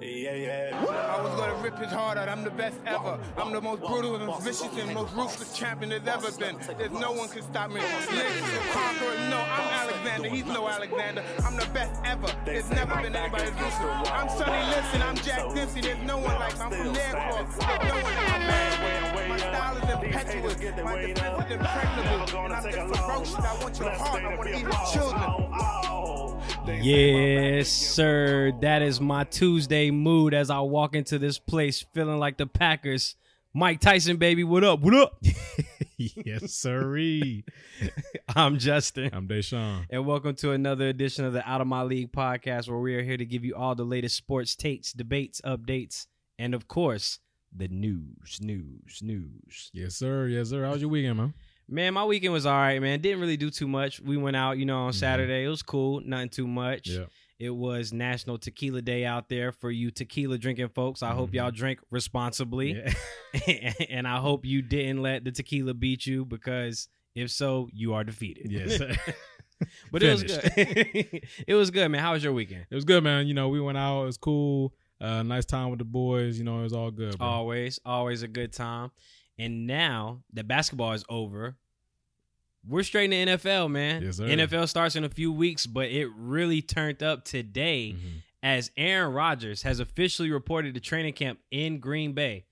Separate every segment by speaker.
Speaker 1: Yeah, yeah.
Speaker 2: I was gonna rip his heart out. I'm the best ever. I'm the most brutal and vicious and most ruthless champion there's ever been. There's no one can stop me. Legends of conqueror. No, I'm Alexander. He's no Alexander. I'm the best ever. There's never been anybody ruthless. I'm Sonny Liston. I'm Jack Dempsey. There's no one like me. I'm from Nairclaw. There's no one like. My style is impetuous. My defense is impregnable. And I'm just ferocious. I want your heart. I want to eat your children.
Speaker 3: Yes, sir. That is my Tuesday mood as I walk into this place feeling like the Packers. Mike Tyson, baby, what up? What up?
Speaker 1: yes, sirree.
Speaker 3: I'm Justin.
Speaker 1: I'm Deshaun.
Speaker 3: And welcome to another edition of the Out of My League podcast, where we are here to give you all the latest sports takes, debates, updates, and of course, the news, news, news.
Speaker 1: Yes, sir. Yes, sir. How was your weekend, man?
Speaker 3: Man, my weekend was all right, man. Didn't really do too much. We went out, you know, on mm-hmm. Saturday. It was cool, nothing too much.
Speaker 1: Yeah.
Speaker 3: It was National Tequila Day out there for you tequila drinking folks. I hope mm-hmm. y'all drink responsibly.
Speaker 1: Yeah.
Speaker 3: and I hope you didn't let the tequila beat you because if so, you are defeated.
Speaker 1: yes, sir.
Speaker 3: but it was good. it was good, man. How was your weekend?
Speaker 1: It was good, man. You know, we went out. It was cool. Uh, nice time with the boys. You know, it was all good. Bro.
Speaker 3: Always, always a good time. And now that basketball is over, we're straight in the NFL, man.
Speaker 1: Yes, sir.
Speaker 3: NFL starts in a few weeks, but it really turned up today
Speaker 1: Mhm.
Speaker 3: as Aaron Rodgers has officially reported to training camp in Green Bay.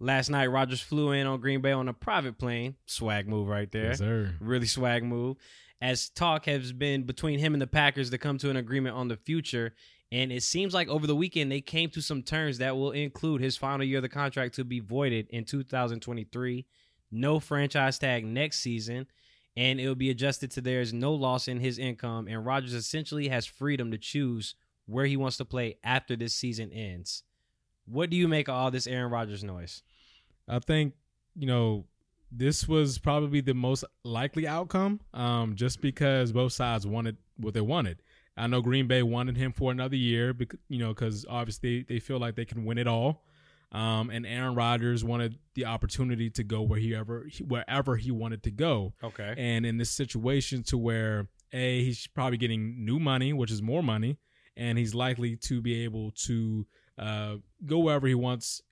Speaker 3: Last night, Rodgers flew in on Green Bay on a private plane. Swag move right there.
Speaker 1: Yes, sir.
Speaker 3: Really swag move. As talk has been between him and the Packers to come to an agreement on the future. And it seems like over the weekend they came to some terms that will include his final year of the contract to be voided in 2023, no franchise tag next season, and it will be adjusted to there's no loss in his income. And Rogers essentially has freedom to choose where he wants to play after this season ends. What do you make of all this Aaron Rodgers noise?
Speaker 1: I think you know this was probably the most likely outcome, um, just because both sides wanted what they wanted. I know Green Bay wanted him for another year, because you know, because obviously they feel like they can win it all. Um, and Aaron Rodgers wanted the opportunity to go where he ever wherever he wanted to go.
Speaker 3: Okay.
Speaker 1: And in this situation, to where a he's probably getting new money, which is more money, and he's likely to be able to uh, go wherever he wants.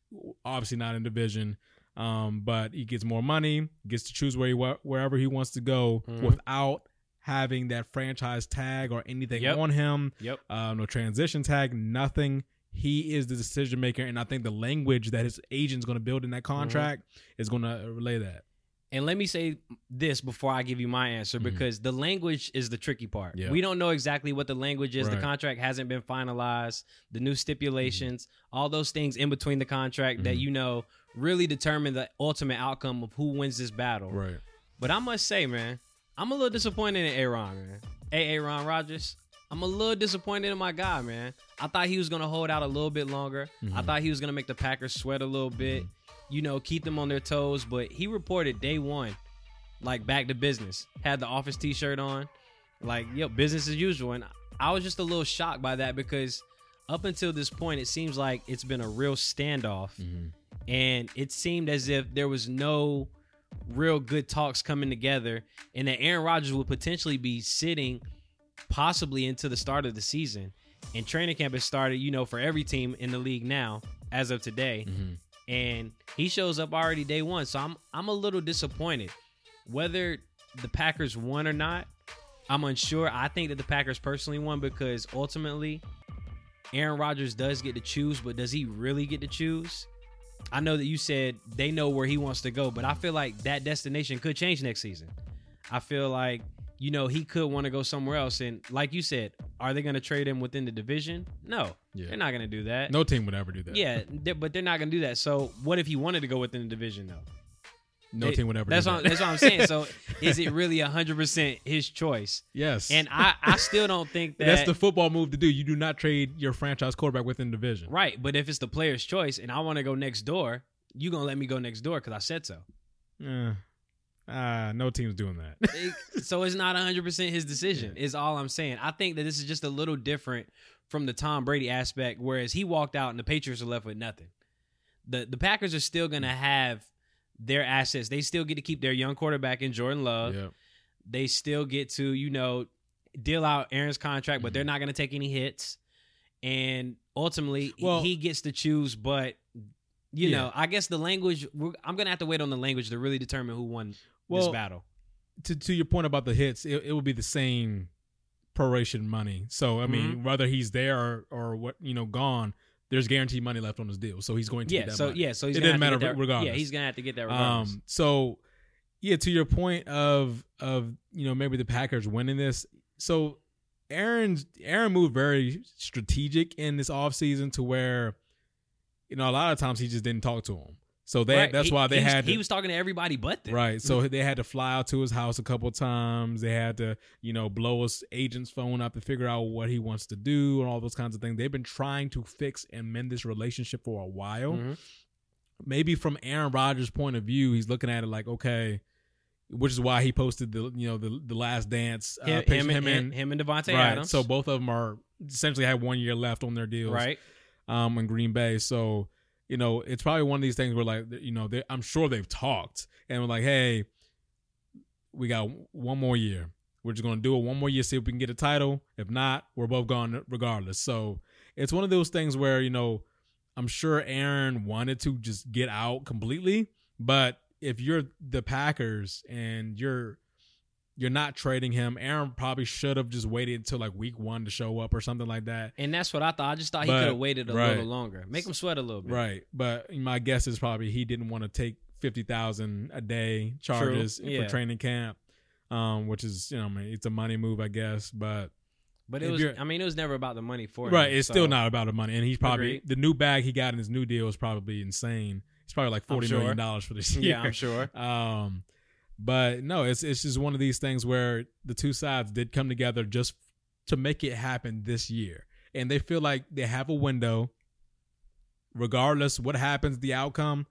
Speaker 1: Obviously, not in division, um, but he gets more money, gets to choose where he wherever he wants to go
Speaker 3: Mhm.
Speaker 1: without having that franchise tag or anything
Speaker 3: Yep.
Speaker 1: on him.
Speaker 3: Yep.
Speaker 1: Uh, no transition tag, nothing. He is the decision maker, and I think the language that his agent's going to build in that contract is going to relay that.
Speaker 3: And let me say this before I give you my answer
Speaker 1: Mhm.
Speaker 3: because the language is the tricky part.
Speaker 1: Yeah.
Speaker 3: We don't know exactly what the language is. The contract hasn't been finalized. The new stipulations, all those things in between the contract that
Speaker 1: Mhm.
Speaker 3: you know really determine the ultimate outcome of who wins this battle.
Speaker 1: Right.
Speaker 3: But I must say, man, I'm a little disappointed in Aaron, man. Hey, Aaron Rodgers. I'm a little disappointed in my guy, man. I thought he was gonna hold out a little bit longer. I
Speaker 1: Mhm.
Speaker 3: thought he was gonna make the Packers sweat a little bit, you know, keep them on their toes. But he reported day one, like back to business. Had the office T-shirt on, like yo, business as usual. And I was just a little shocked by that because up until this point, it seems like it's been a real standoff
Speaker 1: Mhm.
Speaker 3: and it seemed as if there was no real good talks coming together, and that Aaron Rodgers would potentially be sitting possibly into the start of the season. And training camp has started, you know, for every team in the league now as of today,
Speaker 1: Mhm.
Speaker 3: and he shows up already day one. So I'm I'm a little disappointed. Whether the Packers won or not, I'm unsure. I think that the Packers personally won because ultimately Aaron Rodgers does get to choose, but does he really get to choose? I know that you said they know where he wants to go, but I feel like that destination could change next season. I feel like, you know, he could want to go somewhere else. And like you said, are they going to trade him within the division? No,
Speaker 1: Yeah.
Speaker 3: they're not going to do that.
Speaker 1: No team would ever do that.
Speaker 3: Yeah, they're- but they're not going to do that. So what if he wanted to go within the division, though?
Speaker 1: No team would ever
Speaker 3: That's
Speaker 1: do
Speaker 3: what,
Speaker 1: that.
Speaker 3: that's what I'm saying. So is it really 100% his choice?
Speaker 1: yes.
Speaker 3: And I, I still don't think that.
Speaker 1: that's the football move to do. You do not trade your franchise quarterback within division.
Speaker 3: Right, but if it's the player's choice and I want to go next door, you gonna let me go next door because I said so.
Speaker 1: Eh. Ah, no team's doing that.
Speaker 3: It- so it's not 100% his decision, is all I'm saying. I think that this is just a little different from the Tom Brady aspect, whereas he walked out and the Patriots are left with nothing. The the Packers are still gonna have their assets. They still get to keep their young quarterback in Jordan Love.
Speaker 1: Yep.
Speaker 3: They still get to, you know, deal out Aaron's contract, but
Speaker 1: Mhm.
Speaker 3: they're not going to take any hits. And ultimately,
Speaker 1: Well-
Speaker 3: he gets to choose. But you
Speaker 1: Yeah.
Speaker 3: know, I guess the language. We're, I'm going to have to wait on the language to really determine who won this battle.
Speaker 1: to to your point about the hits, it, it would be the same proration money. So I mean,
Speaker 3: Mm-hmm.
Speaker 1: whether he's there or or what you know gone, there's guaranteed money left on his deal. So he's going to
Speaker 3: Yeah.
Speaker 1: get that
Speaker 3: So
Speaker 1: money.
Speaker 3: yeah. So he's
Speaker 1: It
Speaker 3: gonna to
Speaker 1: matter
Speaker 3: that,
Speaker 1: regardless.
Speaker 3: Yeah, he's going to have to get that regardless.
Speaker 1: Um, so yeah, to your point of of you know maybe the Packers winning this. So Aaron's Aaron moved very strategic in this offseason to where you know a lot of times he just didn't talk to him. So they
Speaker 3: Right.
Speaker 1: that's
Speaker 3: He-
Speaker 1: why they
Speaker 3: was-
Speaker 1: had to,
Speaker 3: he was talking to everybody but them.
Speaker 1: Right. So they had to fly out to his house a couple times. They had to, you know, blow his agent's phone up to figure out what he wants to do and all those kinds of things. They've been trying to fix and mend this relationship for a while.
Speaker 3: Mhm.
Speaker 1: Maybe from Aaron Rodgers' point of view, he's looking at it like, okay, which is why he posted the, you know, the the last dance uh,
Speaker 3: Him, him,
Speaker 1: him
Speaker 3: and,
Speaker 1: and
Speaker 3: him and Devontae
Speaker 1: right.
Speaker 3: Adams.
Speaker 1: So both of them are essentially have one year left on their deals
Speaker 3: right.
Speaker 1: um in Green Bay. So you know, it's probably one of these things where like you know, I'm sure they've talked and we're like, hey, we got one more year. We're just gonna do it one more year, see if we can get a title. If not, we're both gone regardless. So it's one of those things where you know, I'm sure Aaron wanted to just get out completely, but if you're the Packers and you're you're not trading him, Aaron probably should have just waited until like week one to show up or something like that.
Speaker 3: And that's what I thought. I just thought he
Speaker 1: But-
Speaker 3: could have waited a
Speaker 1: right.
Speaker 3: little longer. Make him sweat a little bit.
Speaker 1: Right. But my guess is probably he didn't want to take fifty thousand a day charges
Speaker 3: yeah.
Speaker 1: for training camp. Um, which is you know, I mean, it's a money move, I guess. But
Speaker 3: But
Speaker 1: If
Speaker 3: it was
Speaker 1: you're-
Speaker 3: I mean, it was never about the money for him.
Speaker 1: right, it's
Speaker 3: so-
Speaker 1: still not about the money. And he's probably
Speaker 3: Agreed.
Speaker 1: the new bag he got in his new deal is probably insane. It's probably like forty
Speaker 3: sure.
Speaker 1: million dollars for this year.
Speaker 3: Yeah, I'm sure.
Speaker 1: Um, but no, it's it's just one of these things where the two sides did come together just to make it happen this year, and they feel like they have a window. Regardless what happens, the outcome,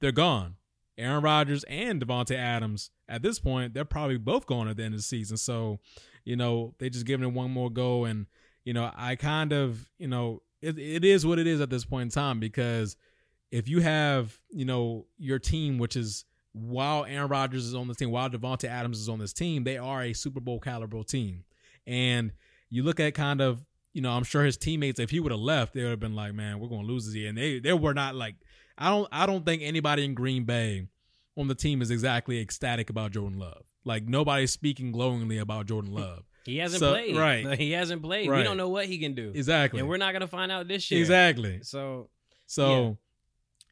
Speaker 1: they're gone. Aaron Rodgers and Devontae Adams at this point, they're probably both gone at the end of the season. So, you know, they just giving it one more go, and you know, I kind of, you know, it, it is what it is at this point in time because if you have, you know, your team, which is while Aaron Rodgers is on this team, while Devontae Adams is on this team, they are a Super Bowl caliber team. And you look at kind of, you know, I'm sure his teammates, if he would have left, they would have been like, man, we're gonna lose this year. And they they were not like I don't I don't think anybody in Green Bay on the team is exactly ecstatic about Jordan Love. Like nobody's speaking glowingly about Jordan Love.
Speaker 3: He hasn't
Speaker 1: So-
Speaker 3: played.
Speaker 1: right.
Speaker 3: He hasn't played. We don't know what he can do.
Speaker 1: Exactly.
Speaker 3: And we're not gonna find out this year.
Speaker 1: exactly.
Speaker 3: So
Speaker 1: So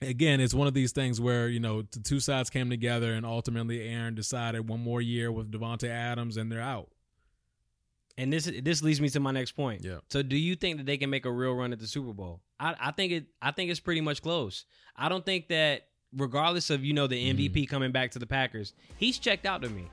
Speaker 1: again, it's one of these things where you know the two sides came together, and ultimately Aaron decided one more year with Devonte Adams, and they're out.
Speaker 3: and this this leads me to my next point.
Speaker 1: Yeah.
Speaker 3: So do you think that they can make a real run at the Super Bowl? I, I think it I think it's pretty much close. I don't think that regardless of, you know, the
Speaker 1: Mm-hmm.
Speaker 3: MVP coming back to the Packers, he's checked out to me.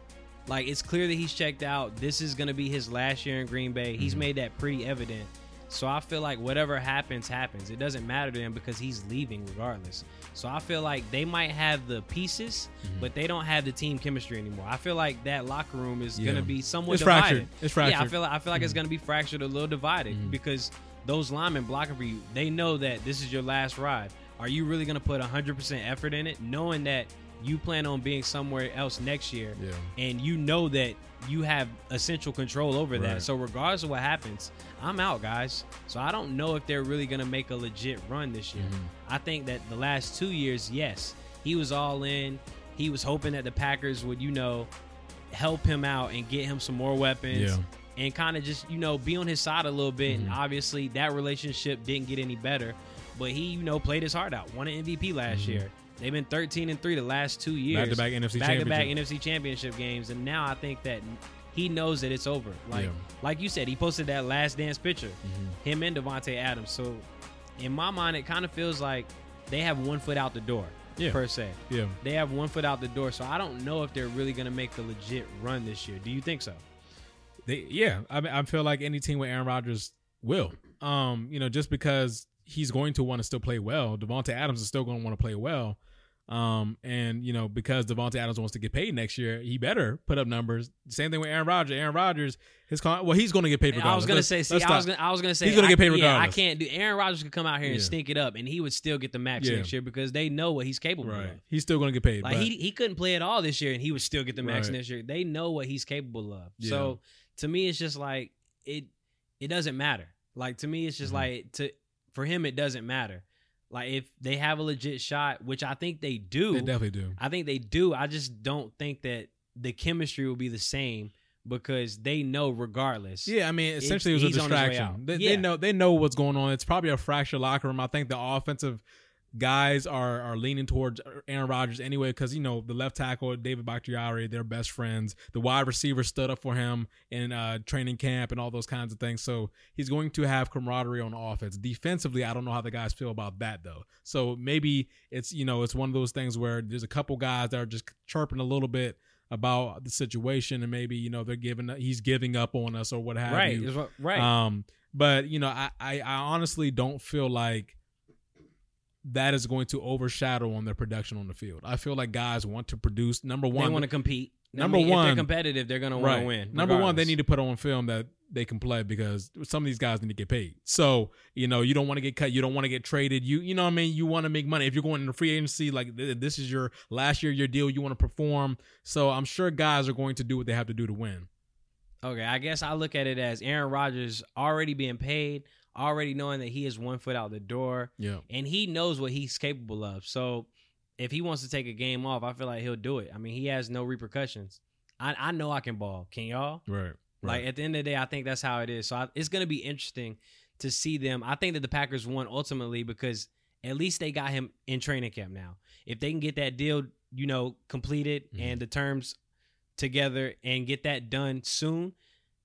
Speaker 3: Like it's clear that he's checked out. This is gonna be his last year in Green Bay. He's
Speaker 1: Mm-hmm.
Speaker 3: made that pretty evident. So I feel like whatever happens, happens. It doesn't matter to him because he's leaving regardless. So I feel like they might have the pieces,
Speaker 1: Mm-hmm.
Speaker 3: but they don't have the team chemistry anymore. I feel like that locker room is
Speaker 1: Yeah.
Speaker 3: gonna be somewhat
Speaker 1: It's
Speaker 3: divided.
Speaker 1: fractured. It's fractured.
Speaker 3: Yeah, I feel like I feel like it's gonna be fractured, a little divided
Speaker 1: Mhm.
Speaker 3: because those linemen blocking for you, they know that this is your last ride. Are you really gonna put hundred percent effort in it, knowing that you plan on being somewhere else next year,
Speaker 1: Yeah.
Speaker 3: and you know that you have essential control over that. So regardless of what happens, I'm out, guys. So I don't know if they're really gonna make a legit run this year.
Speaker 1: Mhm.
Speaker 3: I think that the last two years, yes, he was all in. He was hoping that the Packers would, you know, help him out and get him some more weapons
Speaker 1: Yeah.
Speaker 3: and kind of just, you know, be on his side a little bit. And
Speaker 1: Mhm.
Speaker 3: obviously that relationship didn't get any better. But he, you know, played his heart out. Won an MVP last
Speaker 1: Mhm.
Speaker 3: year. They've been 13 and 3 the last two years.
Speaker 1: Back to back NFC
Speaker 3: back to back
Speaker 1: championship.
Speaker 3: NFC championship games. And now I think that he knows that it's over. Like
Speaker 1: Yeah.
Speaker 3: like you said, he posted that last dance picture.
Speaker 1: Mhm.
Speaker 3: Him and Devontae Adams. So in my mind, it kind of feels like they have one foot out the door,
Speaker 1: Yeah.
Speaker 3: per se.
Speaker 1: Yeah.
Speaker 3: They have one foot out the door. So I don't know if they're really going to make the legit run this year. Do you think so?
Speaker 1: They yeah, I mean, I feel like any team with Aaron Rodgers will. Um, you know, just because he's going to want to still play well, Devonte Adams is still going to want to play well. Um, and you know, because Devonte Adams wants to get paid next year, he better put up numbers. Same thing with Aaron Rodgers. Aaron Rodgers, his con- well, he's going to get paid regardless.
Speaker 3: I was gonna say, see, I was gonna, I was gonna say,
Speaker 1: He's gonna get paid
Speaker 3: yeah, I can't do. Aaron Rodgers could come out here and
Speaker 1: Yeah.
Speaker 3: stink it up, and he would still get the max
Speaker 1: Yeah.
Speaker 3: next year because they know what he's capable
Speaker 1: right.
Speaker 3: of.
Speaker 1: He's still going to get paid.
Speaker 3: Like
Speaker 1: but-
Speaker 3: he he couldn't play at all this year, and he would still get the max
Speaker 1: Right.
Speaker 3: next year. They know what he's capable of.
Speaker 1: Yeah.
Speaker 3: So to me, it's just like it. It doesn't matter. Like to me, it's just
Speaker 1: Mhm.
Speaker 3: like to for him, it doesn't matter. Like if they have a legit shot, which I think they do,
Speaker 1: They definitely do.
Speaker 3: I think they do. I just don't think that the chemistry will be the same because they know regardless.
Speaker 1: Yeah, I mean, essentially, it was a distraction. They,
Speaker 3: Yeah.
Speaker 1: they know they know what's going on. It's probably a fractured locker room. I think the offensive guys are are leaning towards Aaron Rodgers anyway because you know the left tackle David Bakhtiari, they're best friends. The wide receiver stood up for him in uh, training camp and all those kinds of things. So he's going to have camaraderie on offense. Defensively, I don't know how the guys feel about that though. So maybe it's you know it's one of those things where there's a couple guys that are just chirping a little bit about the situation and maybe you know they're giving he's giving up on us or what have
Speaker 3: right,
Speaker 1: you
Speaker 3: what- right.
Speaker 1: um, but you know, I, I I honestly don't feel like that is going to overshadow on their production on the field. I feel like guys want to produce. Number one, they
Speaker 3: want to compete. I
Speaker 1: number
Speaker 3: mean, if
Speaker 1: one-
Speaker 3: they're competitive, they're gonna want
Speaker 1: right?
Speaker 3: to win.
Speaker 1: Number one, they need to put on film that they can play because some of these guys need to get paid. So you know, you don't want to get cut. You don't want to get traded. You you know what I mean. You want to make money. If you're going into free agency, like th- this is your last year your deal. You want to perform. So I'm sure guys are going to do what they have to do to win.
Speaker 3: Okay, I guess I look at it as Aaron Rodgers already being paid, already knowing that he is one foot out the door,
Speaker 1: Yeah.
Speaker 3: and he knows what he's capable of. So if he wants to take a game off, I feel like he'll do it. I mean, he has no repercussions. I, I know I can ball. Can y'all?
Speaker 1: Right.
Speaker 3: Like at the end of the day, I think that's how it is. So I, it's going to be interesting to see them. I think that the Packers won ultimately because at least they got him in training camp now. If they can get that deal, you know, completed
Speaker 1: Mhm.
Speaker 3: and the terms together and get that done soon,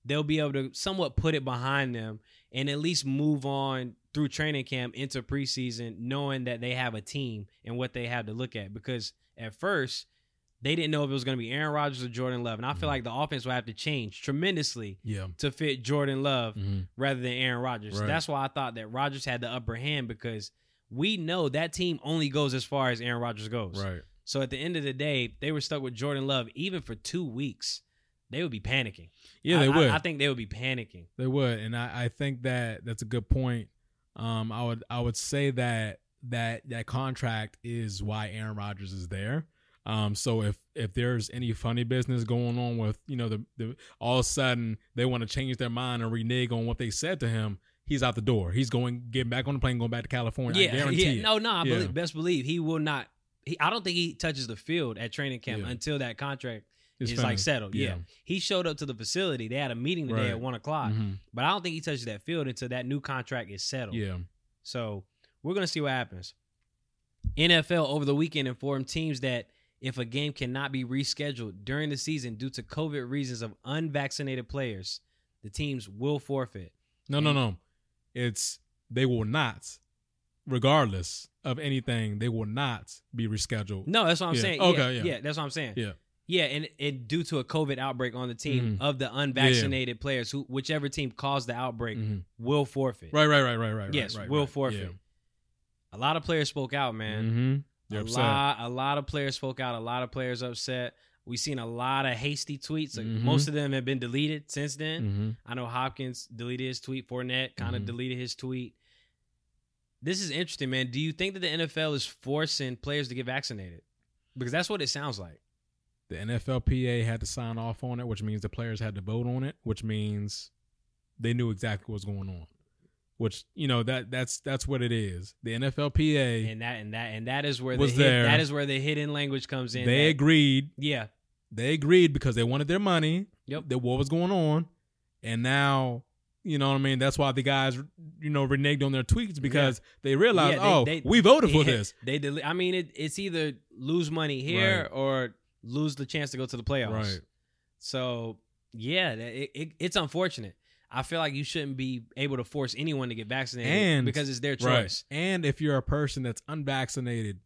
Speaker 3: they'll be able to somewhat put it behind them and at least move on through training camp into preseason, knowing that they have a team and what they have to look at. Because at first, they didn't know if it was going to be Aaron Rodgers or Jordan Love. And I feel
Speaker 1: Mhm.
Speaker 3: like the offense will have to change tremendously
Speaker 1: Yeah.
Speaker 3: to fit Jordan Love
Speaker 1: hmm
Speaker 3: rather than Aaron Rodgers.
Speaker 1: Right.
Speaker 3: That's why I thought that Rodgers had the upper hand because we know that team only goes as far as Aaron Rodgers goes.
Speaker 1: Right.
Speaker 3: So at the end of the day, they were stuck with Jordan Love even for two weeks. They would be panicking.
Speaker 1: Yeah, they
Speaker 3: I-
Speaker 1: would.
Speaker 3: I, think they would be panicking.
Speaker 1: They would, and I, I think that that's a good point. Um, I would I would say that that that contract is why Aaron Rodgers is there. Um, so if if there's any funny business going on with you know the, the all of a sudden they want to change their mind and renege on what they said to him, he's out the door. He's going getting back on the plane, going back to California. I
Speaker 3: Yeah,
Speaker 1: guarantee
Speaker 3: yeah.
Speaker 1: it.
Speaker 3: No, no. I
Speaker 1: Yeah.
Speaker 3: believe, best believe he will not. He, I don't think he touches the field at training camp
Speaker 1: Yeah.
Speaker 3: until that contract
Speaker 1: It's
Speaker 3: is like settled. Yeah. he showed up to the facility. They had a meeting today
Speaker 1: Right.
Speaker 3: at one o'clock,
Speaker 1: Mhm.
Speaker 3: but I don't think he touches that field until that new contract is settled.
Speaker 1: Yeah.
Speaker 3: So we're gonna see what happens. NFL over the weekend informed teams that if a game cannot be rescheduled during the season due to COVID reasons of unvaccinated players, the teams will forfeit.
Speaker 1: No, no, no. It's they will not, regardless of anything, they will not be rescheduled.
Speaker 3: No, that's what I'm
Speaker 1: Yeah.
Speaker 3: saying.
Speaker 1: Okay,
Speaker 3: yeah,
Speaker 1: yeah.
Speaker 3: that's what I'm saying.
Speaker 1: Yeah.
Speaker 3: Yeah, and, and due to a COVID outbreak on the team
Speaker 1: Mhm.
Speaker 3: of the unvaccinated players, who whichever team caused the outbreak
Speaker 1: Mhm.
Speaker 3: will forfeit.
Speaker 1: Right, right, right, right, right.
Speaker 3: Yes,
Speaker 1: right,
Speaker 3: will
Speaker 1: right.
Speaker 3: forfeit. A lot of players spoke out, man.
Speaker 1: Mm-hmm.
Speaker 3: A
Speaker 1: upset.
Speaker 3: lot, a lot of players spoke out. A lot of players upset. We've seen a lot of hasty tweets. Like,
Speaker 1: Mhm.
Speaker 3: Most of them have been deleted since then.
Speaker 1: Mm-hmm.
Speaker 3: I know Hopkins deleted his tweet. Fournette kind of
Speaker 1: Mhm.
Speaker 3: deleted his tweet. This is interesting, man. Do you think that the NFL is forcing players to get vaccinated? Because that's what it sounds like.
Speaker 1: The NFLPA had to sign off on it, which means the players had to vote on it, which means they knew exactly what's going on. Which you know that that's that's what it is. The NFLPA
Speaker 3: And that and that and that is where
Speaker 1: Was
Speaker 3: the hid-
Speaker 1: there.
Speaker 3: that is where the hidden language comes in.
Speaker 1: they
Speaker 3: that-
Speaker 1: agreed.
Speaker 3: yeah.
Speaker 1: They agreed because they wanted their money.
Speaker 3: Yep.
Speaker 1: That what was going on, and now you know what I mean. That's why the guys you know reneged on their tweets because they realized,
Speaker 3: Yeah, they-
Speaker 1: oh,
Speaker 3: they-
Speaker 1: we voted for this.
Speaker 3: They dele- I mean, it, it's either lose money here
Speaker 1: Right.
Speaker 3: or lose the chance to go to the playoffs.
Speaker 1: Right.
Speaker 3: So yeah, it, it, it's unfortunate. I feel like you shouldn't be able to force anyone to get vaccinated
Speaker 1: And-
Speaker 3: because it's their
Speaker 1: Right.
Speaker 3: choice.
Speaker 1: And if you're a person that's unvaccinated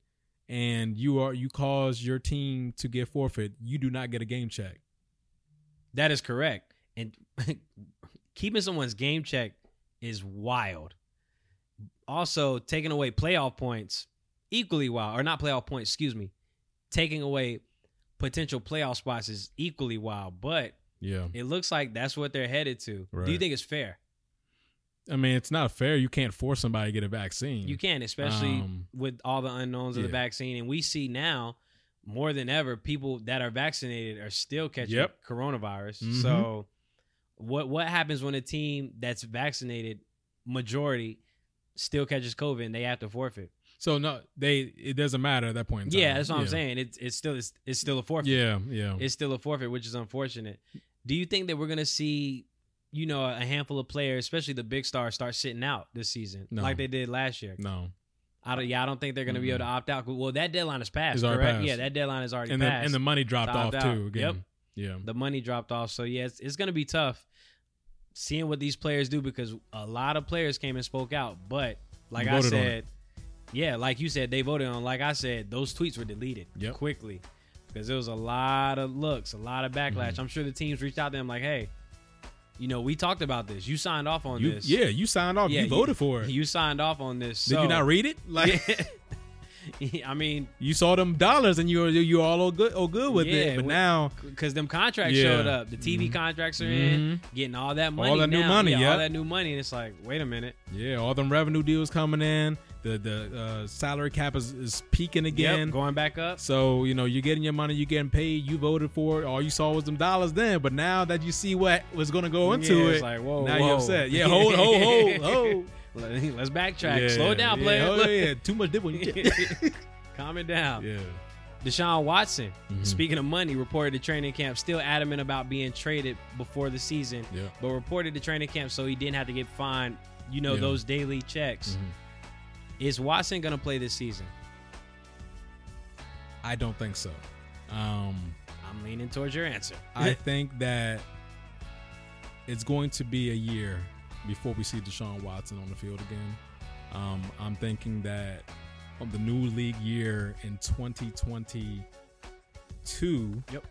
Speaker 1: and you are you cause your team to get forfeit, you do not get a game check.
Speaker 3: That is correct. And keeping someone's game check is wild. Also, taking away playoff points equally wild, or not playoff points, excuse me. Taking away potential playoff spots is equally wild, but
Speaker 1: Yeah.
Speaker 3: it looks like that's what they're headed to. Do you think it's fair?
Speaker 1: I mean, it's not fair. You can't force somebody to get a vaccine.
Speaker 3: You can't, especially
Speaker 1: Um,
Speaker 3: with all the unknowns of the vaccine. And we see now more than ever, people that are vaccinated are still catching
Speaker 1: Yep.
Speaker 3: coronavirus.
Speaker 1: Mhm.
Speaker 3: So What what happens when a team that's vaccinated majority still catches COVID and they have to forfeit?
Speaker 1: So no, they it doesn't matter at that point. In time.
Speaker 3: Yeah, that's what I'm saying. It's it's still it's, it's still a forfeit.
Speaker 1: Yeah, yeah.
Speaker 3: It's still a forfeit, which is unfortunate. Do you think that we're gonna see, you know, a handful of players, especially the big stars, start sitting out this season
Speaker 1: No.
Speaker 3: like they did last year?
Speaker 1: no,
Speaker 3: I don't. Yeah, I don't think they're gonna be able to opt out. Well, that deadline is passed. Correct?
Speaker 1: passed.
Speaker 3: Yeah, that deadline is already
Speaker 1: and the
Speaker 3: passed.
Speaker 1: and the money dropped off
Speaker 3: out.
Speaker 1: too. Again.
Speaker 3: Yep.
Speaker 1: Yeah.
Speaker 3: the money dropped off. So yeah, it's, it's going to be tough seeing what these players do because a lot of players came and spoke out. But like I said, yeah, like you said, they voted on. Like I said, those tweets were deleted
Speaker 1: Yep.
Speaker 3: quickly because there was a lot of looks, a lot of backlash.
Speaker 1: Mm-hmm.
Speaker 3: I'm sure the teams reached out to them like, hey, you know, we talked about this. You signed off on
Speaker 1: You,
Speaker 3: this.
Speaker 1: yeah, you signed off.
Speaker 3: Yeah,
Speaker 1: you voted for it.
Speaker 3: You signed off on this.
Speaker 1: Did
Speaker 3: so-
Speaker 1: you not read it? Like
Speaker 3: I mean,
Speaker 1: you saw them dollars and you were you were all all good, all good with
Speaker 3: Yeah,
Speaker 1: it. But
Speaker 3: with-
Speaker 1: now
Speaker 3: because them contracts
Speaker 1: Yeah.
Speaker 3: showed up. The TV contracts are in, getting all that money.
Speaker 1: all that new money,
Speaker 3: yeah,
Speaker 1: yep.
Speaker 3: all that new money, and it's like, wait a minute.
Speaker 1: Yeah, all them revenue deals coming in. The the uh, salary cap is, is peaking again.
Speaker 3: Yep, going back up.
Speaker 1: So you know you're getting your money, you're getting paid. You voted for it. All you saw was them dollars then. But now that you see what was going to go into
Speaker 3: Yeah,
Speaker 1: it,
Speaker 3: like, whoa,
Speaker 1: now
Speaker 3: whoa.
Speaker 1: you're upset. Yeah, hold, hold, hold, hold.
Speaker 3: Let's backtrack.
Speaker 1: Yeah,
Speaker 3: Slow it down,
Speaker 1: yeah.
Speaker 3: player.
Speaker 1: Oh, yeah, too much dip on you.
Speaker 3: Calm it down.
Speaker 1: yeah,
Speaker 3: Deshaun Watson,
Speaker 1: Mhm.
Speaker 3: speaking of money, reported to training camp, still adamant about being traded before the season,
Speaker 1: yeah.
Speaker 3: but reported to training camp so he didn't have to get fined, you know, those daily checks.
Speaker 1: Mhm.
Speaker 3: Is Watson going to play this season?
Speaker 1: I don't think so. Um,
Speaker 3: I'm leaning towards your answer.
Speaker 1: I think that it's going to be a year before we see Deshaun Watson on the field again. Um, I'm thinking that on the new league year in 2022,
Speaker 3: Yep.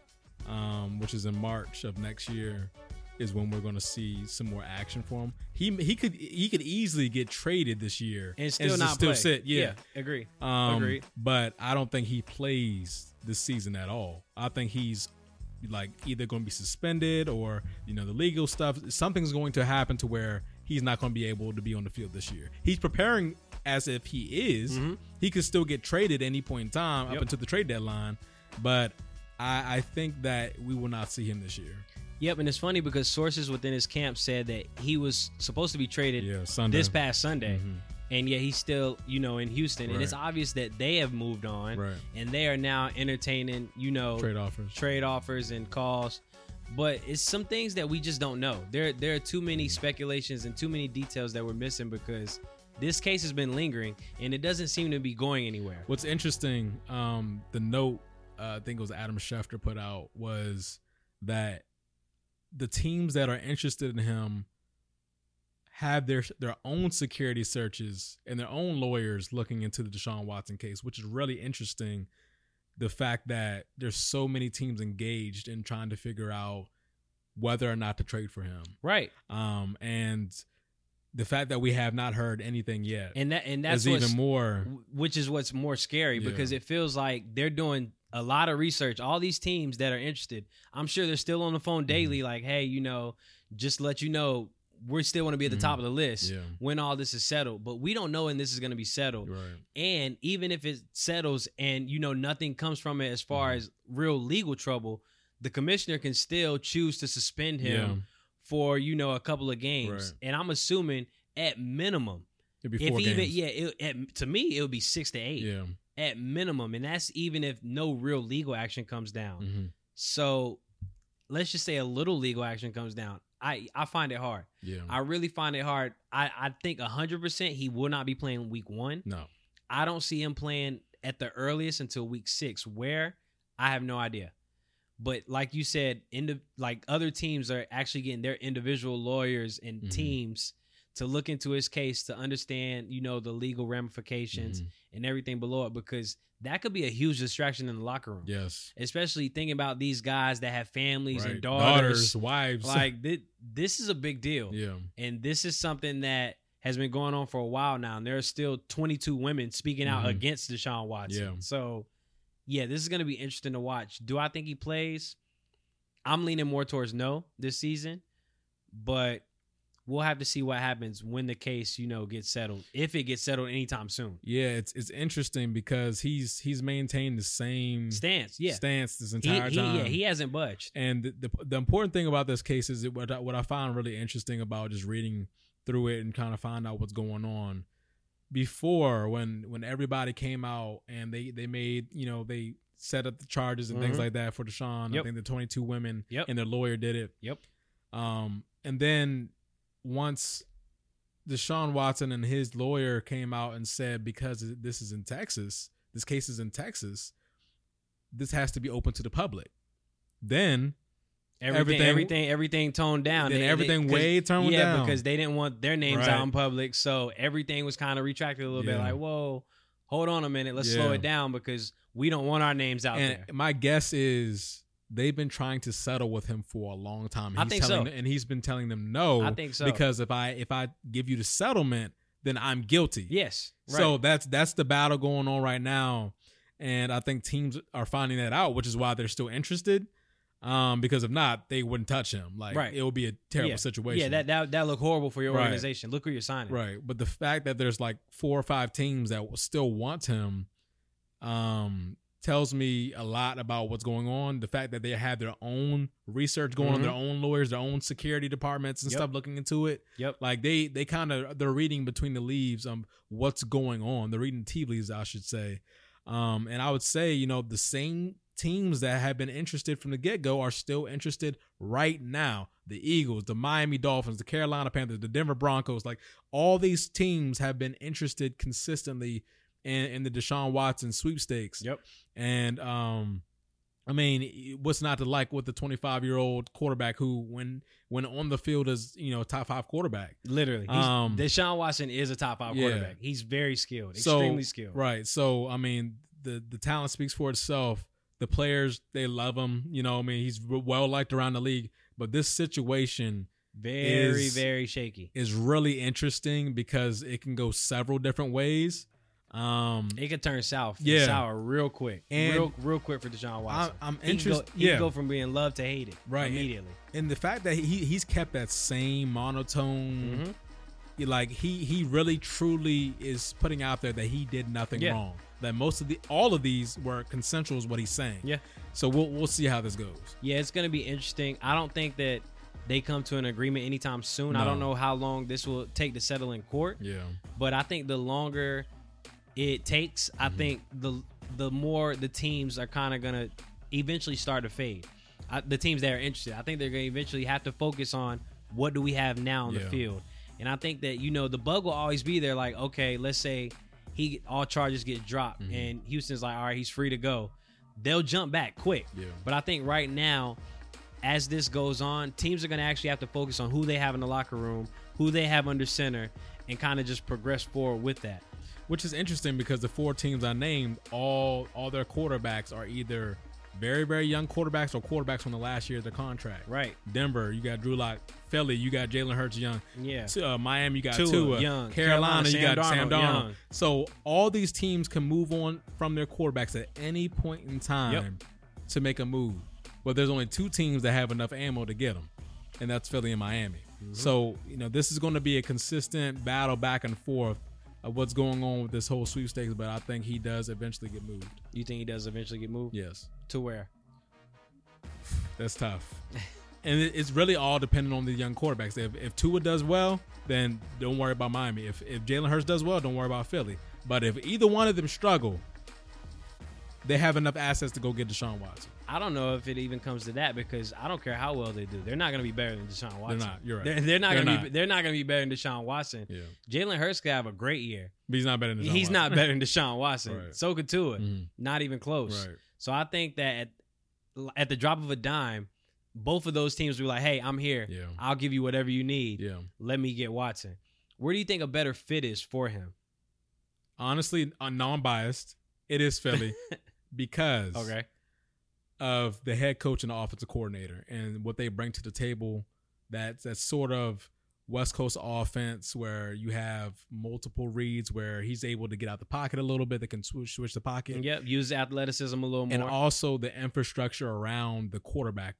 Speaker 1: um, which is in March of next year, is when we're going to see some more action for him. He he could he could easily get traded this year
Speaker 3: and still
Speaker 1: just
Speaker 3: not
Speaker 1: still
Speaker 3: play.
Speaker 1: sit. Yeah.
Speaker 3: agree.
Speaker 1: Um,
Speaker 3: Agreed.
Speaker 1: But I don't think he plays this season at all. I think he's like either going to be suspended or you know the legal stuff. Something's going to happen to where he's not going to be able to be on the field this year. He's preparing as if he is. He could still get traded any point in time
Speaker 3: Mm-hmm. Yep.
Speaker 1: up until the trade deadline, but I, I think that we will not see him this year.
Speaker 3: Yep, and it's funny because sources within his camp said that he was supposed to be traded
Speaker 1: Yeah, Sunday.
Speaker 3: this past Sunday,
Speaker 1: Mhm.
Speaker 3: and yet he's still, you know, in Houston, and it's obvious that they have moved on,
Speaker 1: Right.
Speaker 3: and they are now entertaining, you know,
Speaker 1: Trade offers.
Speaker 3: trade offers and calls. But it's some things that we just don't know. There, there are too many speculations and too many details that we're missing because this case has been lingering and it doesn't seem to be going anywhere.
Speaker 1: What's interesting, um, the note uh, I think it was Adam Schefter put out was that the teams that are interested in him have their their own security searches and their own lawyers looking into the Deshaun Watson case, which is really interesting. The fact that there's so many teams engaged in trying to figure out whether or not to trade for him,
Speaker 3: Right,
Speaker 1: um, and the fact that we have not heard anything yet
Speaker 3: and that and that's
Speaker 1: is even more.
Speaker 3: which is what's more scary
Speaker 1: Yeah.
Speaker 3: because it feels like they're doing a lot of research. All these teams that are interested, I'm sure they're still on the phone
Speaker 1: Mm-hmm.
Speaker 3: daily, like, hey, you know, just let you know, we still want to be at the top of the list
Speaker 1: Mm-hmm. Yeah.
Speaker 3: when all this is settled. But we don't know when this is going to be settled.
Speaker 1: Right.
Speaker 3: And even if it settles and you know nothing comes from it as far
Speaker 1: Mhm.
Speaker 3: as real legal trouble, the commissioner can still choose to suspend him
Speaker 1: Yeah.
Speaker 3: for you know a couple of games.
Speaker 1: Right.
Speaker 3: And I'm assuming at minimum,
Speaker 1: It'd be
Speaker 3: if even
Speaker 1: games.
Speaker 3: yeah, it, at, to me it would be six to eight
Speaker 1: Yeah.
Speaker 3: At minimum, and that's even if no real legal action comes down.
Speaker 1: hmm
Speaker 3: So let's just say a little legal action comes down. I I find it hard.
Speaker 1: Yeah.
Speaker 3: I really find it hard. I I think hundred percent he will not be playing week one.
Speaker 1: no.
Speaker 3: I don't see him playing at the earliest until week six. Where I have no idea. But like you said, indi- like other teams are actually getting their individual lawyers and
Speaker 1: Mhm.
Speaker 3: teams to look into his case to understand, you know, the legal ramifications
Speaker 1: Mhm.
Speaker 3: and everything below it because that could be a huge distraction in the locker room.
Speaker 1: Yes.
Speaker 3: Especially thinking about these guys that have families
Speaker 1: Right.
Speaker 3: and daughters.
Speaker 1: wives.
Speaker 3: Like thi- this is a big deal.
Speaker 1: yeah.
Speaker 3: And this is something that has been going on for a while now. And there are still 22 women speaking out
Speaker 1: Mhm.
Speaker 3: against Deshaun Watson.
Speaker 1: Yeah.
Speaker 3: So, yeah, this is going to be interesting to watch. Do I think he plays? I'm leaning more towards no this season, but we'll have to see what happens when the case, you know, gets settled. If it gets settled anytime soon.
Speaker 1: Yeah, it's it's interesting because he's he's maintained the same
Speaker 3: Stance, yeah.
Speaker 1: stance this entire
Speaker 3: he-
Speaker 1: time.
Speaker 3: yeah, he hasn't budged.
Speaker 1: And the, the the important thing about this case is that what I, what I found really interesting about just reading through it and kind of find out what's going on. Before when when everybody came out and they they made you know they set up the charges and things
Speaker 3: Mhm.
Speaker 1: like that for Deshaun. I think the 22 women
Speaker 3: Yep.
Speaker 1: and their lawyer did it.
Speaker 3: Yep.
Speaker 1: Um, and then once Deshaun Watson and his lawyer came out and said because this is in Texas, this case is in Texas, this has to be open to the public. Then
Speaker 3: Everything,
Speaker 1: Everything-
Speaker 3: everything, everything, toned down.
Speaker 1: Then everything
Speaker 3: 'cause-
Speaker 1: way toned
Speaker 3: yeah,
Speaker 1: down.
Speaker 3: because they didn't want their names
Speaker 1: Right.
Speaker 3: out in public, so everything was kind of retracted a little bit. Like, whoa, hold on a minute, let's slow it down because we don't want our names out
Speaker 1: and
Speaker 3: there.
Speaker 1: my guess is they've been trying to settle with him for a long time.
Speaker 3: I
Speaker 1: He's
Speaker 3: think
Speaker 1: telling,
Speaker 3: so.
Speaker 1: and he's been telling them no.
Speaker 3: I think so.
Speaker 1: because if I if I give you the settlement, then I'm guilty.
Speaker 3: Yes, right.
Speaker 1: So that's that's the battle going on right now, and I think teams are finding that out, which is why they're still interested. Um, because if not, they wouldn't touch him. Like
Speaker 3: Right.
Speaker 1: it would be a terrible
Speaker 3: yeah.
Speaker 1: situation.
Speaker 3: Yeah, that that that look horrible for your
Speaker 1: Right.
Speaker 3: organization. Look who you're signing.
Speaker 1: right. But the fact that there's like four or five teams that will still want him, um, tells me a lot about what's going on. The fact that they have their own research going on,
Speaker 3: Mhm.
Speaker 1: their own lawyers, their own security departments and
Speaker 3: Yep.
Speaker 1: stuff looking into it.
Speaker 3: Yep.
Speaker 1: Like they they kind of they're reading between the leaves um what's going on. They're reading tea leaves, I should say. Um, and I would say you know the same teams that have been interested from the get go are still interested right now. The Eagles, the Miami Dolphins, the Carolina Panthers, the Denver Broncos, like all these teams have been interested consistently in, in the Deshaun Watson sweepstakes.
Speaker 3: Yep.
Speaker 1: And um, I mean, what's not to like with the 25 year old quarterback who, when when on the field, is you know top five quarterback.
Speaker 3: Literally. He's,
Speaker 1: Um,
Speaker 3: Deshaun Watson is a top five
Speaker 1: yeah.
Speaker 3: quarterback. He's very skilled,
Speaker 1: So,
Speaker 3: extremely skilled.
Speaker 1: Right. So I mean, the the talent speaks for itself. The players they love him. You know, I mean, he's well liked around the league. But this situation
Speaker 3: Very,
Speaker 1: is-
Speaker 3: very shaky.
Speaker 1: is really interesting because it can go several different ways. Um,
Speaker 3: It could turn south.
Speaker 1: Yeah.
Speaker 3: Sour real quick.
Speaker 1: And-
Speaker 3: real real quick for Deshaun Watson.
Speaker 1: I'm
Speaker 3: He can go-
Speaker 1: interested.
Speaker 3: He
Speaker 1: Yeah,
Speaker 3: can go from being loved to hated
Speaker 1: Right.
Speaker 3: immediately.
Speaker 1: and the fact that he he's kept that same monotone.
Speaker 3: Mhm.
Speaker 1: like he he really truly is putting out there that he did nothing
Speaker 3: Yeah.
Speaker 1: wrong. That most of the all of these were consensual is what he's saying.
Speaker 3: Yeah.
Speaker 1: So we'll we'll see how this goes.
Speaker 3: Yeah, it's gonna be interesting. I don't think that they come to an agreement anytime soon. I don't know how long this will take to settle in court,
Speaker 1: Yeah.
Speaker 3: but I think the longer it takes, I
Speaker 1: Mm-hmm.
Speaker 3: think the the more the teams are kind of gonna eventually start to fade. I, the teams that are interested, I think they're gonna eventually have to focus on what do we have now on the field. And I think that you know the bug will always be there. Like, okay, let's say he all charges get dropped,
Speaker 1: Mm-hmm.
Speaker 3: and Houston's like, all right, he's free to go. They'll jump back quick.
Speaker 1: Yeah.
Speaker 3: But I think right now, as this goes on, teams are going to actually have to focus on who they have in the locker room, who they have under center, and kind of just progress forward with that.
Speaker 1: Which is interesting because the four teams I named, all all their quarterbacks are either very very young quarterbacks or quarterbacks from the last year of their contract.
Speaker 3: Right.
Speaker 1: Denver, you got Drew Lock. Philly, you got Jalen Hurts young.
Speaker 3: Yeah.
Speaker 1: Uh, Miami, you got
Speaker 3: Tua,
Speaker 1: Tua.
Speaker 3: young.
Speaker 1: Carolina,
Speaker 3: Carolina,
Speaker 1: you got Sam
Speaker 3: Darnold,
Speaker 1: Darnold.
Speaker 3: young.
Speaker 1: So all these teams can move on from their quarterbacks at any point in time to make a move. But there's only two teams that have enough ammo to get them, and that's Philly and Miami.
Speaker 3: Mm-hmm.
Speaker 1: So you know this is going to be a consistent battle back and forth of what's going on with this whole sweepstakes. But I think he does eventually get moved.
Speaker 3: You think he does eventually get moved
Speaker 1: Yes,
Speaker 3: to where?
Speaker 1: that's tough. And it- it's really all dependent on the young quarterbacks. If, if Tua does well, then don't worry about Miami. If if Jalen Hurts does well, don't worry about Philly. But if either one of them struggle, they have enough assets to go get Deshaun Watson.
Speaker 3: I don't know if it even comes to that because I don't care how well they do. They're not going to be better than Deshaun Watson.
Speaker 1: They're not. You're right.
Speaker 3: They're, they're not going to be. They're not going to be better than Deshaun Watson.
Speaker 1: Yeah,
Speaker 3: Jalen Hurts could have a great year.
Speaker 1: but he's not better than Deshaun
Speaker 3: He's
Speaker 1: Watson.
Speaker 3: not better than Deshaun Watson.
Speaker 1: Right.
Speaker 3: So could Tua.
Speaker 1: Mhm.
Speaker 3: Not even close.
Speaker 1: Right.
Speaker 3: So I think that at, at the drop of a dime, both of those teams will be like, "Hey, I'm here.
Speaker 1: Yeah.
Speaker 3: I'll give you whatever you need.
Speaker 1: Yeah.
Speaker 3: Let me get Watson." Where do you think a better fit is for him?
Speaker 1: Honestly, uh, non-biased, it is Philly because
Speaker 3: Okay.
Speaker 1: of the head coach and the offensive coordinator and what they bring to the table. That's that sort of West Coast offense where you have multiple reads where he's able to get out the pocket a little bit. That can switch switch the pocket,
Speaker 3: Yep. Use athleticism a little more.
Speaker 1: and also the infrastructure around the quarterback.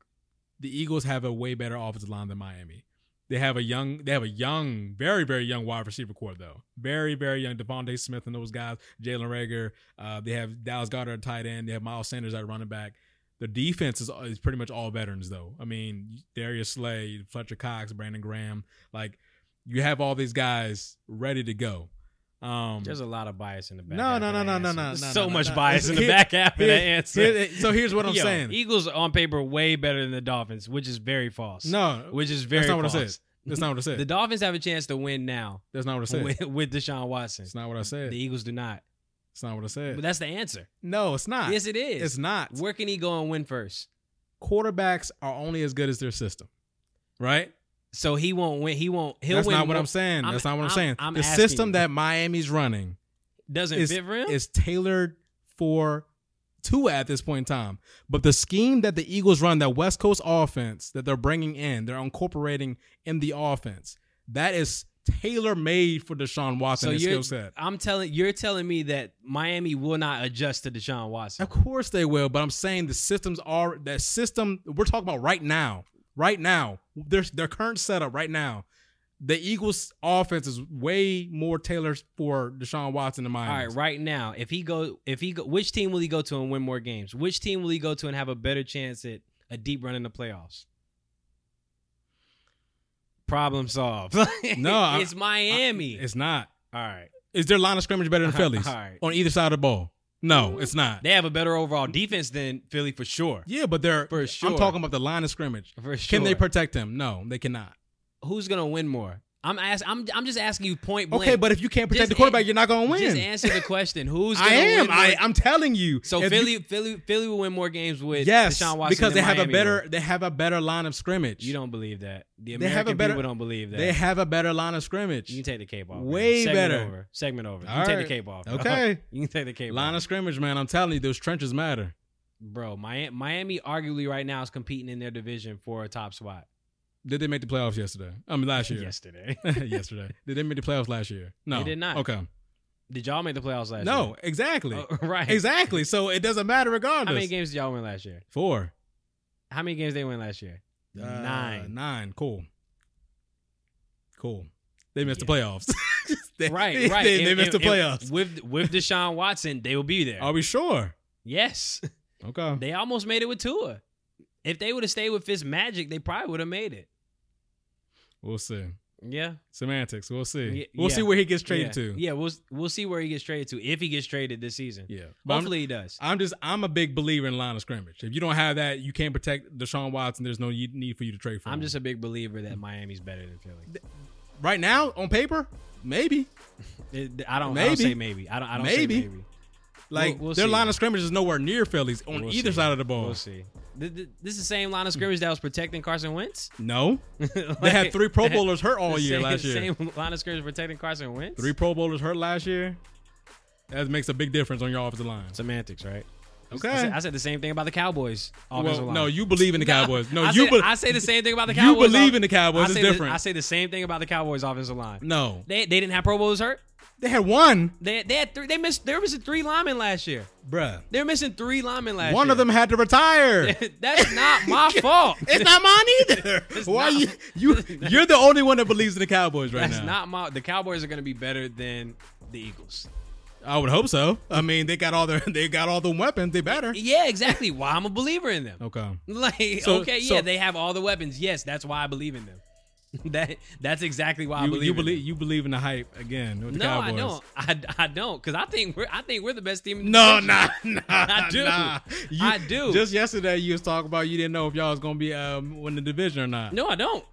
Speaker 1: The Eagles have a way better offensive line than Miami. They have a young, they have a young, very very young wide receiver core though. Very very young. Devontae Smith and those guys. Jalen Rager. Uh, they have Dallas Goddard at tight end. They have Miles Sanders at running back. The defense is, is pretty much all veterans though. I mean Darius Slay, Fletcher Cox, Brandon Graham. Like you have all these guys ready to go. Um,
Speaker 3: There's a lot of bias in the back.
Speaker 1: No,
Speaker 3: half
Speaker 1: no, no, no, no, no, no,
Speaker 3: So
Speaker 1: no,
Speaker 3: much
Speaker 1: no.
Speaker 3: bias in the
Speaker 1: Here-
Speaker 3: back half of that answer.
Speaker 1: here- so here's what I'm
Speaker 3: Yo,
Speaker 1: saying.
Speaker 3: Eagles on paper way better than the Dolphins, which is very false.
Speaker 1: no,
Speaker 3: which is very
Speaker 1: that's not what I said. That's not what I said.
Speaker 3: The Dolphins have a chance to win now
Speaker 1: That's not what I said.
Speaker 3: with, with Deshaun Watson.
Speaker 1: It's not what I said.
Speaker 3: The Eagles do not.
Speaker 1: It's not what I said.
Speaker 3: But that's the answer.
Speaker 1: no, it's not.
Speaker 3: Yes, it is.
Speaker 1: It's not.
Speaker 3: Where can he go and win first?
Speaker 1: Quarterbacks are only as good as their system, right?
Speaker 3: So he won't win. He won't. He'll win.
Speaker 1: That's
Speaker 3: win.
Speaker 1: not what I'm saying. That's not what I'm,
Speaker 3: I'm-
Speaker 1: saying.
Speaker 3: I'm
Speaker 1: the system
Speaker 3: you.
Speaker 1: that Miami's running
Speaker 3: doesn't
Speaker 1: is,
Speaker 3: fit for him.
Speaker 1: is tailored for Tua at this point in time. But the scheme that the Eagles run, that West Coast offense that they're bringing in, they're incorporating in the offense, that is tailor made for Deshaun Watson
Speaker 3: so
Speaker 1: skill set.
Speaker 3: I'm telling. You're telling me that Miami will not adjust to Deshaun Watson.
Speaker 1: Of course they will, but I'm saying the systems are that system we're talking about right now. Right now, their their current setup right now, the Eagles' offense is way more tailored for Deshaun Watson than mine.
Speaker 3: All right, right now, if he go, if he go, which team will he go to and win more games? Which team will he go to and have a better chance at a deep run in the playoffs? Problem solved.
Speaker 1: No, I-
Speaker 3: it's Miami.
Speaker 1: It's not.
Speaker 3: all right,
Speaker 1: Is their line of scrimmage better than
Speaker 3: right.
Speaker 1: on either side of the ball? No, it's not.
Speaker 3: they have a better overall defense than Philly for sure.
Speaker 1: Yeah, but they're
Speaker 3: For sure.
Speaker 1: I'm talking about the line of scrimmage.
Speaker 3: For sure.
Speaker 1: Can they protect him? No, they cannot.
Speaker 3: Who's gonna win more? I'm ask, I'm I'm just asking you point blank.
Speaker 1: Okay, but if you can't protect
Speaker 3: Just
Speaker 1: the quarterback,
Speaker 3: an-
Speaker 1: you're not going to win.
Speaker 3: just answer the question. Who's
Speaker 1: I
Speaker 3: gonna
Speaker 1: am.
Speaker 3: win more?
Speaker 1: I, I'm telling you.
Speaker 3: so
Speaker 1: If you-
Speaker 3: Philly, Philly, Philly will win more games with
Speaker 1: yes,
Speaker 3: Deshaun Watson
Speaker 1: because they have a better
Speaker 3: will.
Speaker 1: they have a better line of scrimmage.
Speaker 3: You don't believe that.
Speaker 1: They
Speaker 3: The American
Speaker 1: have a better-
Speaker 3: people don't believe that.
Speaker 1: They have a better line of scrimmage.
Speaker 3: You can take the cape off.
Speaker 1: Way.
Speaker 3: Segment
Speaker 1: better.
Speaker 3: Over. Segment over. You
Speaker 1: All
Speaker 3: can take the cape off. bro.
Speaker 1: Okay.
Speaker 3: you can take the cape off.
Speaker 1: line
Speaker 3: off.
Speaker 1: of scrimmage, man. I'm telling you, those trenches matter.
Speaker 3: Bro, Miami, Miami arguably right now is competing in their division for a top spot.
Speaker 1: Did they make the playoffs yesterday? I mean, last year.
Speaker 3: Yesterday.
Speaker 1: yesterday. Did they make the playoffs last year? No,
Speaker 3: They did not.
Speaker 1: Okay.
Speaker 3: Did y'all make the playoffs last year?
Speaker 1: No, exactly.
Speaker 3: Oh, right.
Speaker 1: Exactly. So it doesn't matter regardless.
Speaker 3: How many games did y'all win last year?
Speaker 1: Four.
Speaker 3: How many games did they win last year?
Speaker 1: Uh,
Speaker 3: Nine.
Speaker 1: Nine. Cool. Cool. They missed
Speaker 3: Yeah.
Speaker 1: the playoffs. They-
Speaker 3: Right, right.
Speaker 1: They, they
Speaker 3: And-
Speaker 1: missed
Speaker 3: and-
Speaker 1: the
Speaker 3: and
Speaker 1: playoffs.
Speaker 3: with with Deshaun Watson, they will be there.
Speaker 1: Are we sure?
Speaker 3: yes,
Speaker 1: Okay.
Speaker 3: they almost made it with Tua. If they would have stayed with Fitz Magic, they probably would have made it.
Speaker 1: We'll see.
Speaker 3: Yeah,
Speaker 1: Semantics. We'll see.
Speaker 3: Yeah,
Speaker 1: we'll
Speaker 3: yeah.
Speaker 1: see where he gets traded
Speaker 3: yeah.
Speaker 1: to.
Speaker 3: Yeah, we'll we'll see where he gets traded to if he gets traded this season.
Speaker 1: Yeah. But I'm-
Speaker 3: Hopefully he does.
Speaker 1: I'm just I'm a big believer in line of scrimmage. If you don't have that, you can't protect Deshaun Watson. There's no need for you to trade for
Speaker 3: I'm
Speaker 1: him.
Speaker 3: just a big believer that Miami's better than Philly.
Speaker 1: right now on paper, maybe.
Speaker 3: It- I don't. I
Speaker 1: Maybe.
Speaker 3: don't say maybe. I don't. I don't
Speaker 1: Maybe.
Speaker 3: say maybe.
Speaker 1: Like
Speaker 3: We'll- we'll
Speaker 1: their
Speaker 3: see.
Speaker 1: line of scrimmage is nowhere near Phillies on
Speaker 3: We'll
Speaker 1: either
Speaker 3: see.
Speaker 1: side of the ball.
Speaker 3: We'll see. Th- th- This is the same line of scrimmage that was protecting Carson Wentz.
Speaker 1: No, they had three Pro Bowlers hurt all year
Speaker 3: same,
Speaker 1: last year.
Speaker 3: Same line of scrimmage protecting Carson Wentz.
Speaker 1: Three Pro Bowlers hurt last year. That makes a big difference on your offensive line.
Speaker 3: semantics, right?
Speaker 1: Okay.
Speaker 3: I said, I said the same thing about the Cowboys. offensive
Speaker 1: Well,
Speaker 3: line.
Speaker 1: no, you believe in the Cowboys. No,
Speaker 3: I
Speaker 1: you.
Speaker 3: say,
Speaker 1: be-
Speaker 3: I say the same thing about the Cowboys.
Speaker 1: you
Speaker 3: Cowboys.
Speaker 1: believe in the Cowboys.
Speaker 3: I
Speaker 1: It's
Speaker 3: say the-
Speaker 1: different.
Speaker 3: I say the same thing about the Cowboys offensive line.
Speaker 1: no,
Speaker 3: They they didn't have Pro Bowlers hurt.
Speaker 1: They had one,
Speaker 3: They they had three. They missed. They were missing three linemen last year.
Speaker 1: bruh.
Speaker 3: They were missing three linemen last
Speaker 1: One
Speaker 3: year.
Speaker 1: One of them had to retire.
Speaker 3: That's not my fault.
Speaker 1: It's not mine either. Why
Speaker 3: not.
Speaker 1: you you you're the only one that believes in the Cowboys right
Speaker 3: That's
Speaker 1: now.
Speaker 3: not my. The Cowboys are going to be better than the Eagles.
Speaker 1: I would hope so. I mean, they got all their they got all the weapons. They better.
Speaker 3: Yeah, exactly. Why I'm a believer in them.
Speaker 1: Okay.
Speaker 3: Like,
Speaker 1: So-
Speaker 3: okay,
Speaker 1: so-
Speaker 3: yeah, they have all the weapons. Yes, that's why I believe in them. that that's exactly why I
Speaker 1: You,
Speaker 3: believe.
Speaker 1: you believe you believe in the hype again with the
Speaker 3: No,
Speaker 1: Cowboys.
Speaker 3: I don't. I, I don't because I think we're I think we're the best team. In the
Speaker 1: No, nah, nah,
Speaker 3: I do.
Speaker 1: nah. You-
Speaker 3: I do.
Speaker 1: Just yesterday, you was talking about you didn't know if y'all was gonna be um win the division or not.
Speaker 3: No, I don't.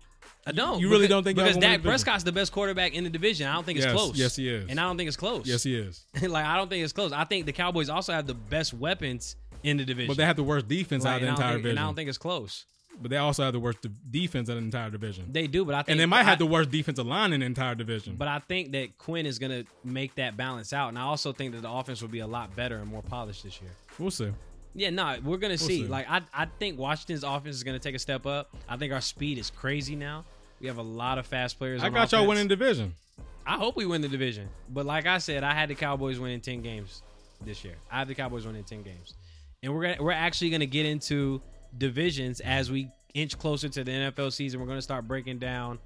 Speaker 3: I don't.
Speaker 1: You really
Speaker 3: Because-
Speaker 1: don't think
Speaker 3: because Dak
Speaker 1: the?
Speaker 3: Prescott's the best quarterback in the division. I don't think it's
Speaker 1: Yes,
Speaker 3: close.
Speaker 1: yes, he is.
Speaker 3: and I don't think it's close.
Speaker 1: Yes, he is.
Speaker 3: like I don't think it's close. I think the Cowboys also have the best weapons in the division.
Speaker 1: But they have the worst defense
Speaker 3: Right,
Speaker 1: out of the
Speaker 3: I
Speaker 1: entire
Speaker 3: think-
Speaker 1: division.
Speaker 3: And I don't think it's close.
Speaker 1: But they also have the worst defense in the entire division.
Speaker 3: They do, but I think
Speaker 1: and they might
Speaker 3: I-
Speaker 1: have the worst defensive line in the entire division.
Speaker 3: But I think that Quinn is going to make that balance out, and I also think that the offense will be a lot better and more polished this year.
Speaker 1: we'll see.
Speaker 3: Yeah, no, we're gonna see.
Speaker 1: see.
Speaker 3: Like I, I think Washington's offense is gonna take a step up. I think our speed is crazy now. We have a lot of fast players.
Speaker 1: I got y'all winning division.
Speaker 3: I hope we win the division. But like I said, I had the Cowboys winning ten games this year. I have the Cowboys winning ten games, and we're gonna, we're actually gonna get into divisions as we inch closer to the NFL season. We're going to start breaking down,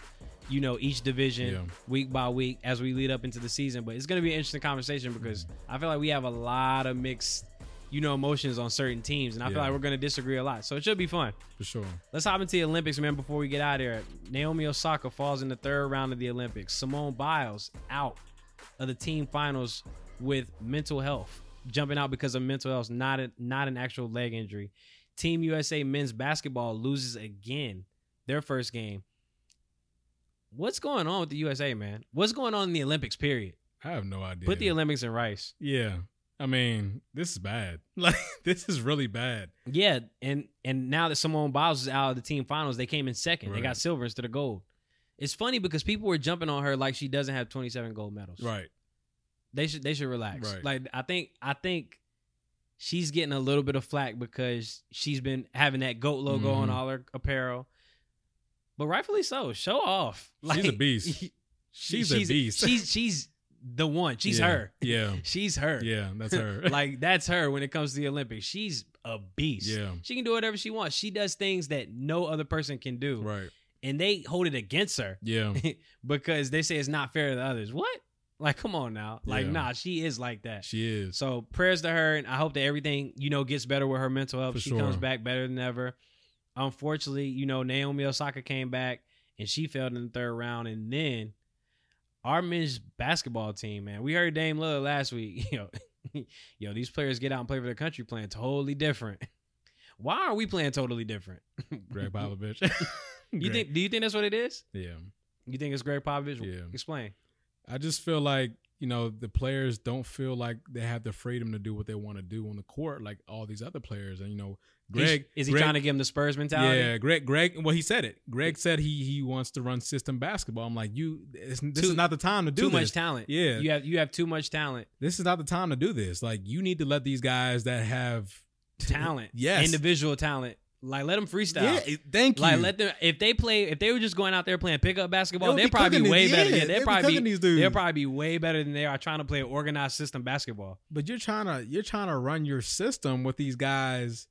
Speaker 3: you know, each division
Speaker 1: Yeah.
Speaker 3: week by week as we lead up into the season. But it's going to be an interesting conversation because I feel like we have a lot of mixed, you know, emotions on certain teams, and I feel like we're going to disagree a lot. So it should be fun.
Speaker 1: for sure.
Speaker 3: Let's hop into the Olympics, man. Before we get out of here, Naomi Osaka falls in the third round of the Olympics. Simone Biles out of the team finals with mental health, jumping out because of mental health, not a, not an actual leg injury. Team USA men's basketball loses again, their first game. What's going on with the USA, man? What's going on in the Olympics? Period.
Speaker 1: I have no idea.
Speaker 3: Put the Olympics in rice.
Speaker 1: yeah. I mean, this is bad. Like this is really bad.
Speaker 3: Yeah, and and now that Simone Biles is out of the team finals, they came in second. They got silver instead of gold. It's funny because people were jumping on her like she doesn't have 27 gold medals.
Speaker 1: Right.
Speaker 3: They should they should relax.
Speaker 1: Right.
Speaker 3: Like I think I think she's getting a little bit of flack because she's been having that goat logo on
Speaker 1: Mhm.
Speaker 3: all her apparel. But rightfully so. Show off.
Speaker 1: Like, She's a beast. She's, a beast.
Speaker 3: She's she's the one. She's
Speaker 1: Yeah.
Speaker 3: her.
Speaker 1: Yeah.
Speaker 3: She's her.
Speaker 1: Yeah, that's her.
Speaker 3: like that's her when it comes to the Olympics. She's a beast.
Speaker 1: Yeah.
Speaker 3: She can do whatever she wants. She does things that no other person can do.
Speaker 1: right.
Speaker 3: And they hold it against her
Speaker 1: Yeah.
Speaker 3: because they say it's not fair to the others. What? Like, come on now. Like,
Speaker 1: Yeah.
Speaker 3: nah, she is like that.
Speaker 1: She is.
Speaker 3: So prayers to her, and I hope that everything you know gets better with her mental health.
Speaker 1: For
Speaker 3: she
Speaker 1: sure.
Speaker 3: comes back better than ever. Unfortunately, you know Naomi Osaka came back and she failed in the third round, and then our men's basketball team, man, we heard Dame Lillard last week. Yo, yo, these players get out and play for their country playing totally different. Why are we playing totally different?
Speaker 1: Gregg Popovich.
Speaker 3: You
Speaker 1: Greg-
Speaker 3: think? Do you think that's what it is?
Speaker 1: Yeah.
Speaker 3: You think it's Gregg Popovich?
Speaker 1: Yeah.
Speaker 3: Explain.
Speaker 1: I just feel like you know the players don't feel like they have the freedom to do what they want to do on the court like all these other players. And you know, Greg
Speaker 3: is he
Speaker 1: Greg-
Speaker 3: trying to give him the Spurs mentality?
Speaker 1: Yeah, Greg. Greg. Well, he said it. Greg said he he wants to run system basketball. I'm like, you. This, this
Speaker 3: Too-
Speaker 1: is not the time to do this.
Speaker 3: Too
Speaker 1: this.
Speaker 3: much talent.
Speaker 1: Yeah.
Speaker 3: You have you have too much talent.
Speaker 1: This is not the time to do this. Like, you need to let these guys that have
Speaker 3: Talent.
Speaker 1: Yes.
Speaker 3: Individual talent. Like let them freestyle.
Speaker 1: Yeah, thank you.
Speaker 3: Like let them if they play if they were just going out there playing pickup basketball,
Speaker 1: They
Speaker 3: they'd probably be way better.
Speaker 1: Yeah,
Speaker 3: Yeah,
Speaker 1: they'd
Speaker 3: they'd probably be they'll probably be way better than they are trying to play organized system basketball.
Speaker 1: but you're trying to you're trying to run your system with these guys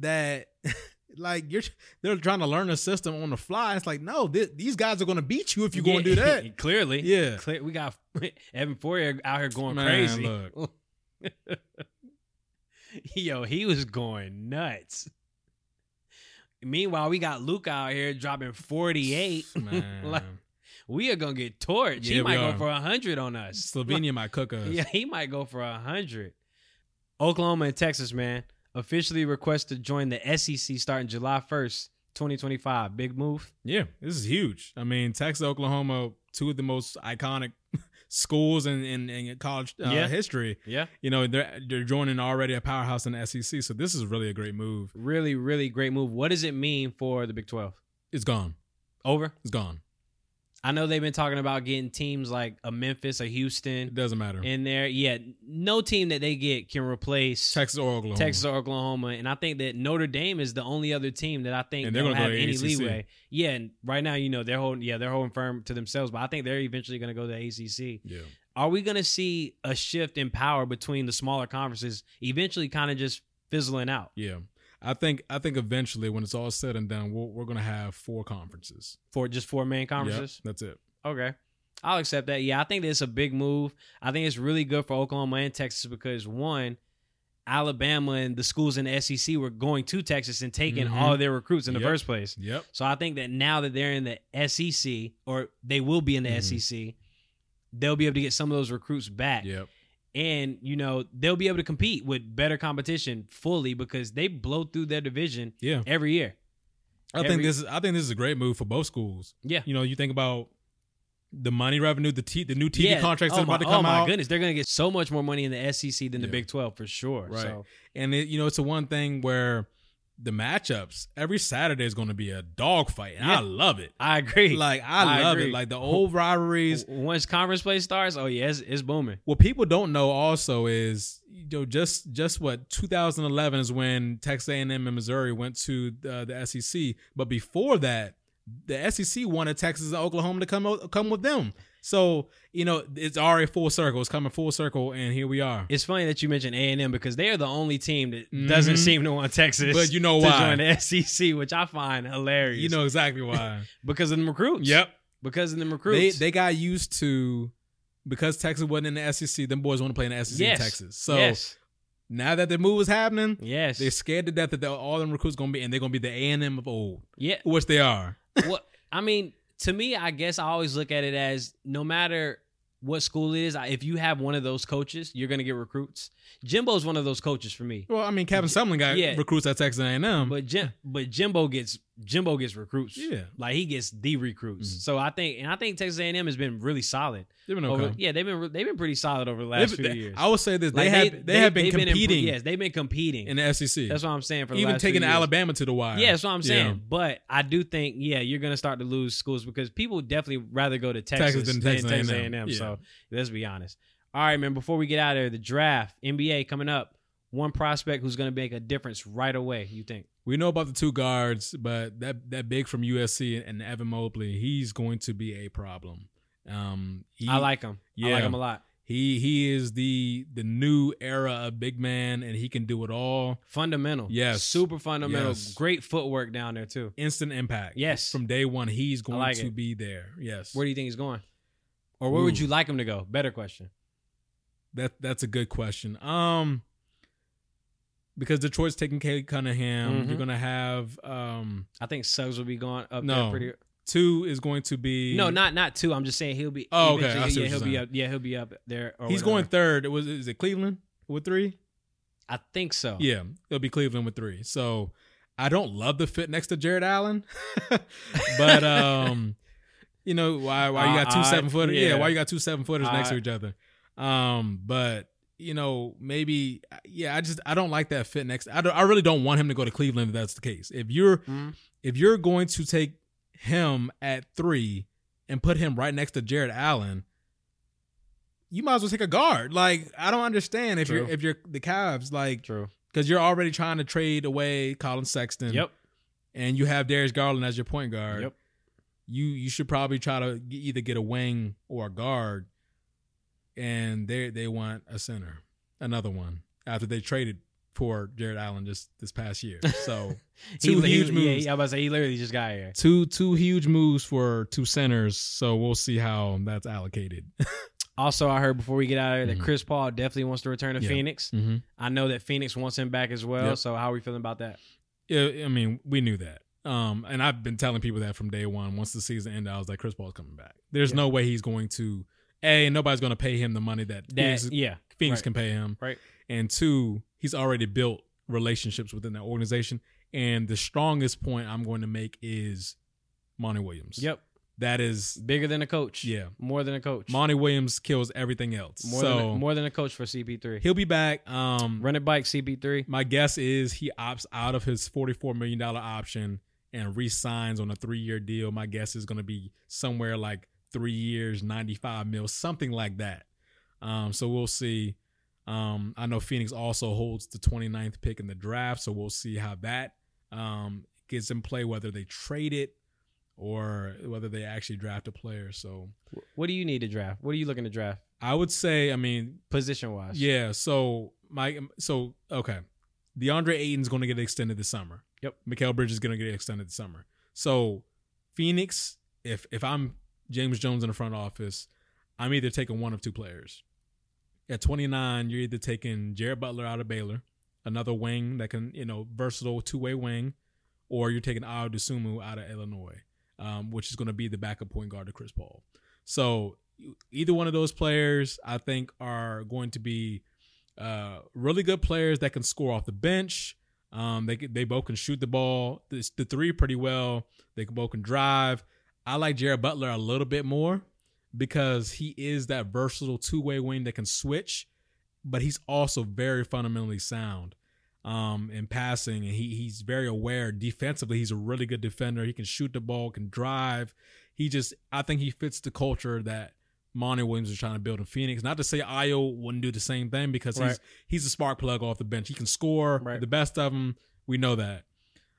Speaker 1: that like you're they're trying to learn a system on the fly. It's like no, th- these guys are going to beat you if you're going to do that.
Speaker 3: Clearly.
Speaker 1: Yeah.
Speaker 3: Clear, we got Evan Fournier out here going
Speaker 1: Man,
Speaker 3: crazy.
Speaker 1: look.
Speaker 3: Yo, he was going nuts. Meanwhile, we got Luke out here dropping 48. Like, we are gonna get torched. he
Speaker 1: Yeah, we
Speaker 3: might go for hundred on us.
Speaker 1: Slovenia might cook us.
Speaker 3: Yeah, he might go for a hundred. Oklahoma and Texas, man, officially request to join the SEC starting July first, twenty twenty five. Big move.
Speaker 1: Yeah, this is huge. I mean, Texas, Oklahoma, two of the most iconic schools in in, in college uh,
Speaker 3: Yeah.
Speaker 1: history.
Speaker 3: Yeah,
Speaker 1: You know, they're they're joining already a powerhouse in the SEC. So this is really a great move.
Speaker 3: really, really great move. What does it mean for the Big Twelve?
Speaker 1: It's gone.
Speaker 3: Over.
Speaker 1: It's gone.
Speaker 3: I know they've been talking about getting teams like a Memphis, a
Speaker 1: It
Speaker 3: Houston
Speaker 1: doesn't matter.
Speaker 3: in there. Yeah, no team that they get can replace
Speaker 1: Texas or Oklahoma.
Speaker 3: Texas or Oklahoma, and I think that Notre Dame is the only other team that I think
Speaker 1: And they're
Speaker 3: don't
Speaker 1: gonna go
Speaker 3: have
Speaker 1: to
Speaker 3: any
Speaker 1: ACC.
Speaker 3: leeway. Yeah, and right now, you know, they're holding yeah they're holding firm to themselves, but I think they're eventually going to go to the ACC.
Speaker 1: Yeah.
Speaker 3: Are we going to see a shift in power between the smaller conferences, eventually kind of just fizzling out
Speaker 1: Yeah. I think I think eventually when it's all said and done, we're, we're gonna have four conferences.
Speaker 3: for just four main
Speaker 1: Yep,
Speaker 3: conferences?
Speaker 1: that's it.
Speaker 3: Okay. I'll accept that. Yeah, I think that's a big move. I think it's really good for Oklahoma and Texas because one, Alabama and the schools in the SEC were going to Texas and taking
Speaker 1: Mhm.
Speaker 3: all their recruits in the
Speaker 1: Yep.
Speaker 3: first place.
Speaker 1: Yep.
Speaker 3: So I think that now that they're in the SEC or they will be in the
Speaker 1: Mhm.
Speaker 3: SEC, they'll be able to get some of those recruits back.
Speaker 1: Yep.
Speaker 3: And, you know, they'll be able to compete with better competition fully because they blow through their division
Speaker 1: Yeah.
Speaker 3: every year.
Speaker 1: I think this is I think this is a great move for both schools.
Speaker 3: Yeah.
Speaker 1: You know, you think about the money revenue, the t- the new TV
Speaker 3: Yeah.
Speaker 1: contracts
Speaker 3: oh
Speaker 1: that are about
Speaker 3: my,
Speaker 1: to come out.
Speaker 3: oh my
Speaker 1: out.
Speaker 3: goodness, they're going to get so much more money in the SEC than the
Speaker 1: Yeah.
Speaker 3: Big 12 for sure.
Speaker 1: Right.
Speaker 3: So,
Speaker 1: And it, you know, it's the one thing where the matchups every Saturday is going to be a dogfight, and
Speaker 3: Yeah.
Speaker 1: I love it.
Speaker 3: I agree.
Speaker 1: Like I,
Speaker 3: I
Speaker 1: love
Speaker 3: agree.
Speaker 1: it. Like the old rivalries.
Speaker 3: Once conference play starts, oh yeah, it's, it's booming.
Speaker 1: What people don't know also is you know just just what 2011 is when Texas A&M and Missouri went to uh, the SEC, but before that, the SEC wanted Texas and Oklahoma to come come with them. So you know, it's already full circle. It's coming full circle, and here we are.
Speaker 3: It's funny that you mentioned A and M because they are the only team that doesn't
Speaker 1: Mhm.
Speaker 3: seem to want Texas.
Speaker 1: But you know
Speaker 3: to
Speaker 1: why?
Speaker 3: join the SEC, which I find hilarious.
Speaker 1: You know exactly why.
Speaker 3: because of the recruits.
Speaker 1: yep.
Speaker 3: because of the recruits.
Speaker 1: they got used to because Texas wasn't in the SEC. Them boys want to play in the SEC
Speaker 3: Yes.
Speaker 1: in Texas. So
Speaker 3: yes,
Speaker 1: now that the move is happening,
Speaker 3: yes,
Speaker 1: they're scared to death that all them recruits gonna be and they're gonna be the A and M of old,
Speaker 3: yeah.
Speaker 1: which they are.
Speaker 3: well, I mean, to me, I guess I always look at it as no matter what school it is, if you have one of those coaches, you're gonna get recruits. Jimbo's one of those coaches for me.
Speaker 1: Well, I mean, Kevin Sumlin got
Speaker 3: Yeah.
Speaker 1: recruits at Texas A and M.
Speaker 3: But Jim, but Jimbo gets Jimbo gets recruits.
Speaker 1: Yeah.
Speaker 3: like he gets the recruits.
Speaker 1: Mhm.
Speaker 3: So I think, and I think Texas A&M has been really solid.
Speaker 1: They've been
Speaker 3: Over, yeah, they've been they've been pretty solid over the last
Speaker 1: They've-
Speaker 3: few
Speaker 1: they-
Speaker 3: years.
Speaker 1: I would say this: they
Speaker 3: Like,
Speaker 1: have they, have been competing
Speaker 3: impro- yes, they've been competing.
Speaker 1: in the SEC.
Speaker 3: That's what I'm saying. For the
Speaker 1: even taking. Alabama to the wire.
Speaker 3: Yeah, that's what I'm saying.
Speaker 1: Yeah.
Speaker 3: But I do think, yeah, you're gonna start to lose schools because people definitely rather go to Texas,
Speaker 1: Texas than
Speaker 3: than
Speaker 1: Texas
Speaker 3: Texas
Speaker 1: A&M.
Speaker 3: A&M.
Speaker 1: Yeah.
Speaker 3: So let's be honest. All right, man. Before we get out of there, the draft, NBA coming up. One prospect who's gonna make a difference right away. You think?
Speaker 1: We know about the two guards, but that that big from USC and Evan Mobley, he's going to be a problem. Um, he,
Speaker 3: I like him.
Speaker 1: Yeah, I
Speaker 3: like him a lot.
Speaker 1: he he is the the new era of big man, and he can do it all.
Speaker 3: Fundamental.
Speaker 1: Yes.
Speaker 3: Super fundamental.
Speaker 1: Yes.
Speaker 3: Great footwork down there too.
Speaker 1: Instant impact.
Speaker 3: Yes.
Speaker 1: from day one, he's going
Speaker 3: like
Speaker 1: to
Speaker 3: it.
Speaker 1: be there. Yes,
Speaker 3: Where do you think he's going? Or where would you like him to go? Better question.
Speaker 1: that that's a good question. Um, because Detroit's taking Cade Cunningham,
Speaker 3: Mhm.
Speaker 1: you're gonna have um
Speaker 3: I think Suggs will be going up
Speaker 1: No.
Speaker 3: there pretty.
Speaker 1: two is going to be
Speaker 3: No, not not two. I'm just saying he'll be.
Speaker 1: Oh, okay. I
Speaker 3: eventually-
Speaker 1: see
Speaker 3: Yeah, he'll be
Speaker 1: saying.
Speaker 3: up. Yeah, he'll be up there. or
Speaker 1: He's
Speaker 3: whatever.
Speaker 1: going third. It was is it Cleveland with three?
Speaker 3: I think so.
Speaker 1: Yeah, it'll be Cleveland with three. So I don't love the fit next to Jarrett Allen, but um, you know why why you got two
Speaker 3: Uh,
Speaker 1: seven footers? Yeah.
Speaker 3: yeah.
Speaker 1: why you got two seven footers next to each other? Um, but you know maybe yeah, I just I don't like that fit next. I don't, I really don't want him to go to Cleveland if that's the case. If you're
Speaker 3: Mhm.
Speaker 1: if you're going to take him at three and put him right next to Jarrett Allen. You might as well take a guard. Like I don't understand if
Speaker 3: True.
Speaker 1: you're if you're the Cavs like
Speaker 3: True.
Speaker 1: because you're already trying to trade away Collin Sexton.
Speaker 3: Yep.
Speaker 1: And you have Darius Garland as your point guard.
Speaker 3: Yep.
Speaker 1: You you should probably try to either get a wing or a guard. And they they want a center, another one after they traded for Jarrett Allen just this past year. So two
Speaker 3: he,
Speaker 1: huge
Speaker 3: he,
Speaker 1: moves.
Speaker 3: Yeah, I was about to say he literally just got here.
Speaker 1: two two huge moves for two centers. So we'll see how that's allocated.
Speaker 3: Also, I heard before we get out of there that
Speaker 1: Mhm.
Speaker 3: Chris Paul definitely wants to return to
Speaker 1: Yeah.
Speaker 3: Phoenix.
Speaker 1: mm-hmm.
Speaker 3: I know that Phoenix wants him back as well.
Speaker 1: Yep.
Speaker 3: So how are we feeling about that?
Speaker 1: Yeah, I mean, we knew that. Um, and I've been telling people that from day one. Once the season ended, I was like, Chris Paul's coming back. There's no way he's going to. A, nobody's going to pay him the money that,
Speaker 3: That
Speaker 1: Phoenix,
Speaker 3: yeah,
Speaker 1: Phoenix
Speaker 3: right.
Speaker 1: can pay him.
Speaker 3: Right.
Speaker 1: And two, he's already built relationships within that organization. And the strongest point I'm going to make is Monty Williams.
Speaker 3: Yep.
Speaker 1: That is,
Speaker 3: Bigger than a coach.
Speaker 1: yeah.
Speaker 3: More than a coach.
Speaker 1: Monty Williams kills everything else.
Speaker 3: more
Speaker 1: so
Speaker 3: than a, more than a coach for CP3.
Speaker 1: he'll be back. Um,
Speaker 3: Run it bike CP3.
Speaker 1: My guess is he opts out of his $44 million option and re-signs on a three-year deal. My guess is going to be somewhere like three years, 95 mil, something like that. Um, so we'll see. Um, I know Phoenix also holds the 29th pick in the draft, so we'll see how that um, gets in play, whether they trade it or whether they actually draft a player. So
Speaker 3: What do you need to draft? What are you looking to draft
Speaker 1: I would say, I mean,
Speaker 3: position wise?
Speaker 1: yeah. So my so okay, DeAndre Ayton's going to get extended this summer.
Speaker 3: Yep.
Speaker 1: Mikal Bridges is going to get extended this summer. So Phoenix, if if I'm James Jones in the front office, I'm either taking one of two players. At 29, you're either taking Jared Butler out of Baylor, another wing that can you know versatile two way wing, or you're taking Ayo Dosunmu out of Illinois, um, which is going to be the backup point guard to Chris Paul. So either one of those players, I think, are going to be uh, really good players that can score off the bench. Um, they they both can shoot the ball, the, the three pretty well. They can both can drive. I like Jared Butler a little bit more because he is that versatile two way wing that can switch, but he's also very fundamentally sound um, in passing, and he he's very aware defensively. He's a really good defender. He can shoot the ball, can drive. He just I think he fits the culture that Monty Williams is trying to build in Phoenix. Not to say Ayo wouldn't do the same thing because he's he's a spark plug off the bench. He can score
Speaker 3: Right.
Speaker 1: the best of them. We know that,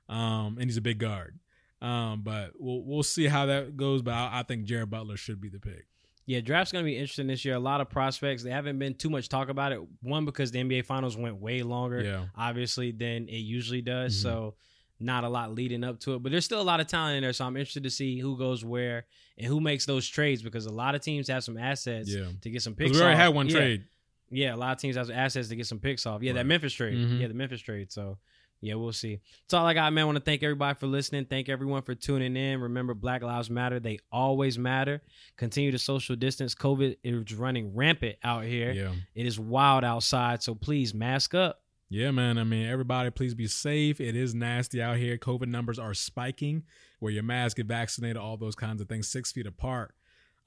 Speaker 1: um, and he's a big guard. Um, but we'll we'll see how that goes. But I, I think Jared Butler should be the pick.
Speaker 3: Yeah, draft's gonna be interesting this year. A lot of prospects. They haven't been too much talk about it. One because the NBA Finals went way longer,
Speaker 1: Yeah.
Speaker 3: obviously, than it usually does.
Speaker 1: Mhm.
Speaker 3: So not a lot leading up to it. But there's still a lot of talent in there. So I'm interested to see who goes where and who makes those trades because a lot of teams have some assets
Speaker 1: Yeah.
Speaker 3: to get some picks.
Speaker 1: we already
Speaker 3: off.
Speaker 1: had one
Speaker 3: Yeah.
Speaker 1: trade.
Speaker 3: Yeah, a lot of teams have assets to get some picks off. Yeah, that Memphis trade.
Speaker 1: Mhm.
Speaker 3: Yeah, the Memphis trade. So yeah, we'll see. That's all I got, man. I want to thank everybody for listening. Thank everyone for tuning in. Remember, Black Lives Matter. They always matter. Continue to social distance. COVID is running rampant out here.
Speaker 1: Yeah.
Speaker 3: It is wild outside. So please mask up.
Speaker 1: Yeah, man. I mean, everybody, please be safe. It is nasty out here. COVID numbers are spiking. Wear your mask, get vaccinated, all those kinds of things, six feet apart.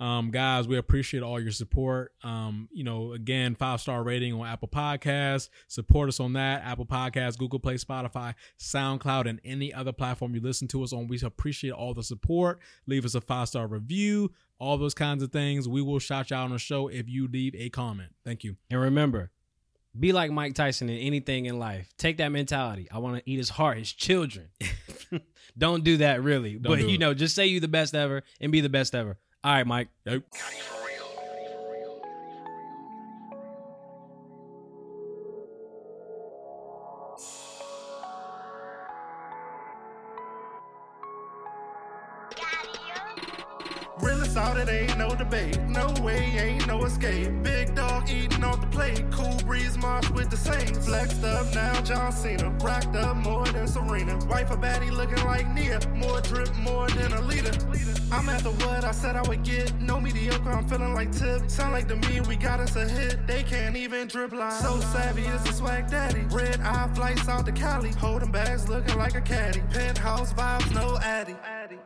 Speaker 1: Um, guys, we appreciate all your support. Um, you know, again, five star rating on Apple Podcasts. Support us on that. Apple Podcasts, Google Play, Spotify, SoundCloud, and any other platform you listen to us on. We appreciate all the support. Leave us a five star review, all those kinds of things. We will shout you out on the show if you leave a comment. Thank you.
Speaker 3: And remember, be like Mike Tyson in anything in life. Take that mentality. I want to eat his heart, his children. Don't do that, really.
Speaker 1: Don't
Speaker 3: but you
Speaker 1: it.
Speaker 3: know, just say you the best ever and be the best ever. All right, Mike.
Speaker 1: Yep.
Speaker 4: Realest out, it ain't no debate. No way, ain't no escape. Big dog eating off the plate. Cool breeze march with the Saints. Flexed up now, John Cena. Racked up more than Serena. Wife a baddie looking like Nia. More drip, more than a leader. I'm at the what I said I would get. No mediocre, I'm feeling like tip. Sound like to me, we got us a hit. They can't even drip line. So savvy is the swag daddy. Red eye flights out to Cali. Holding bags looking like a caddy. Penthouse vibes, no addy.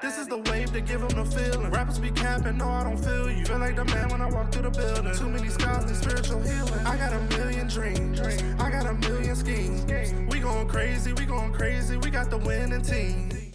Speaker 4: This is the wave to give them the feeling. Rappers be capping, no, I don't feel you. Feel like the man when I walk through the building. Too many scars and spiritual. I got a million dreams. I got a million schemes. We going crazy, we going crazy. We got the winning team.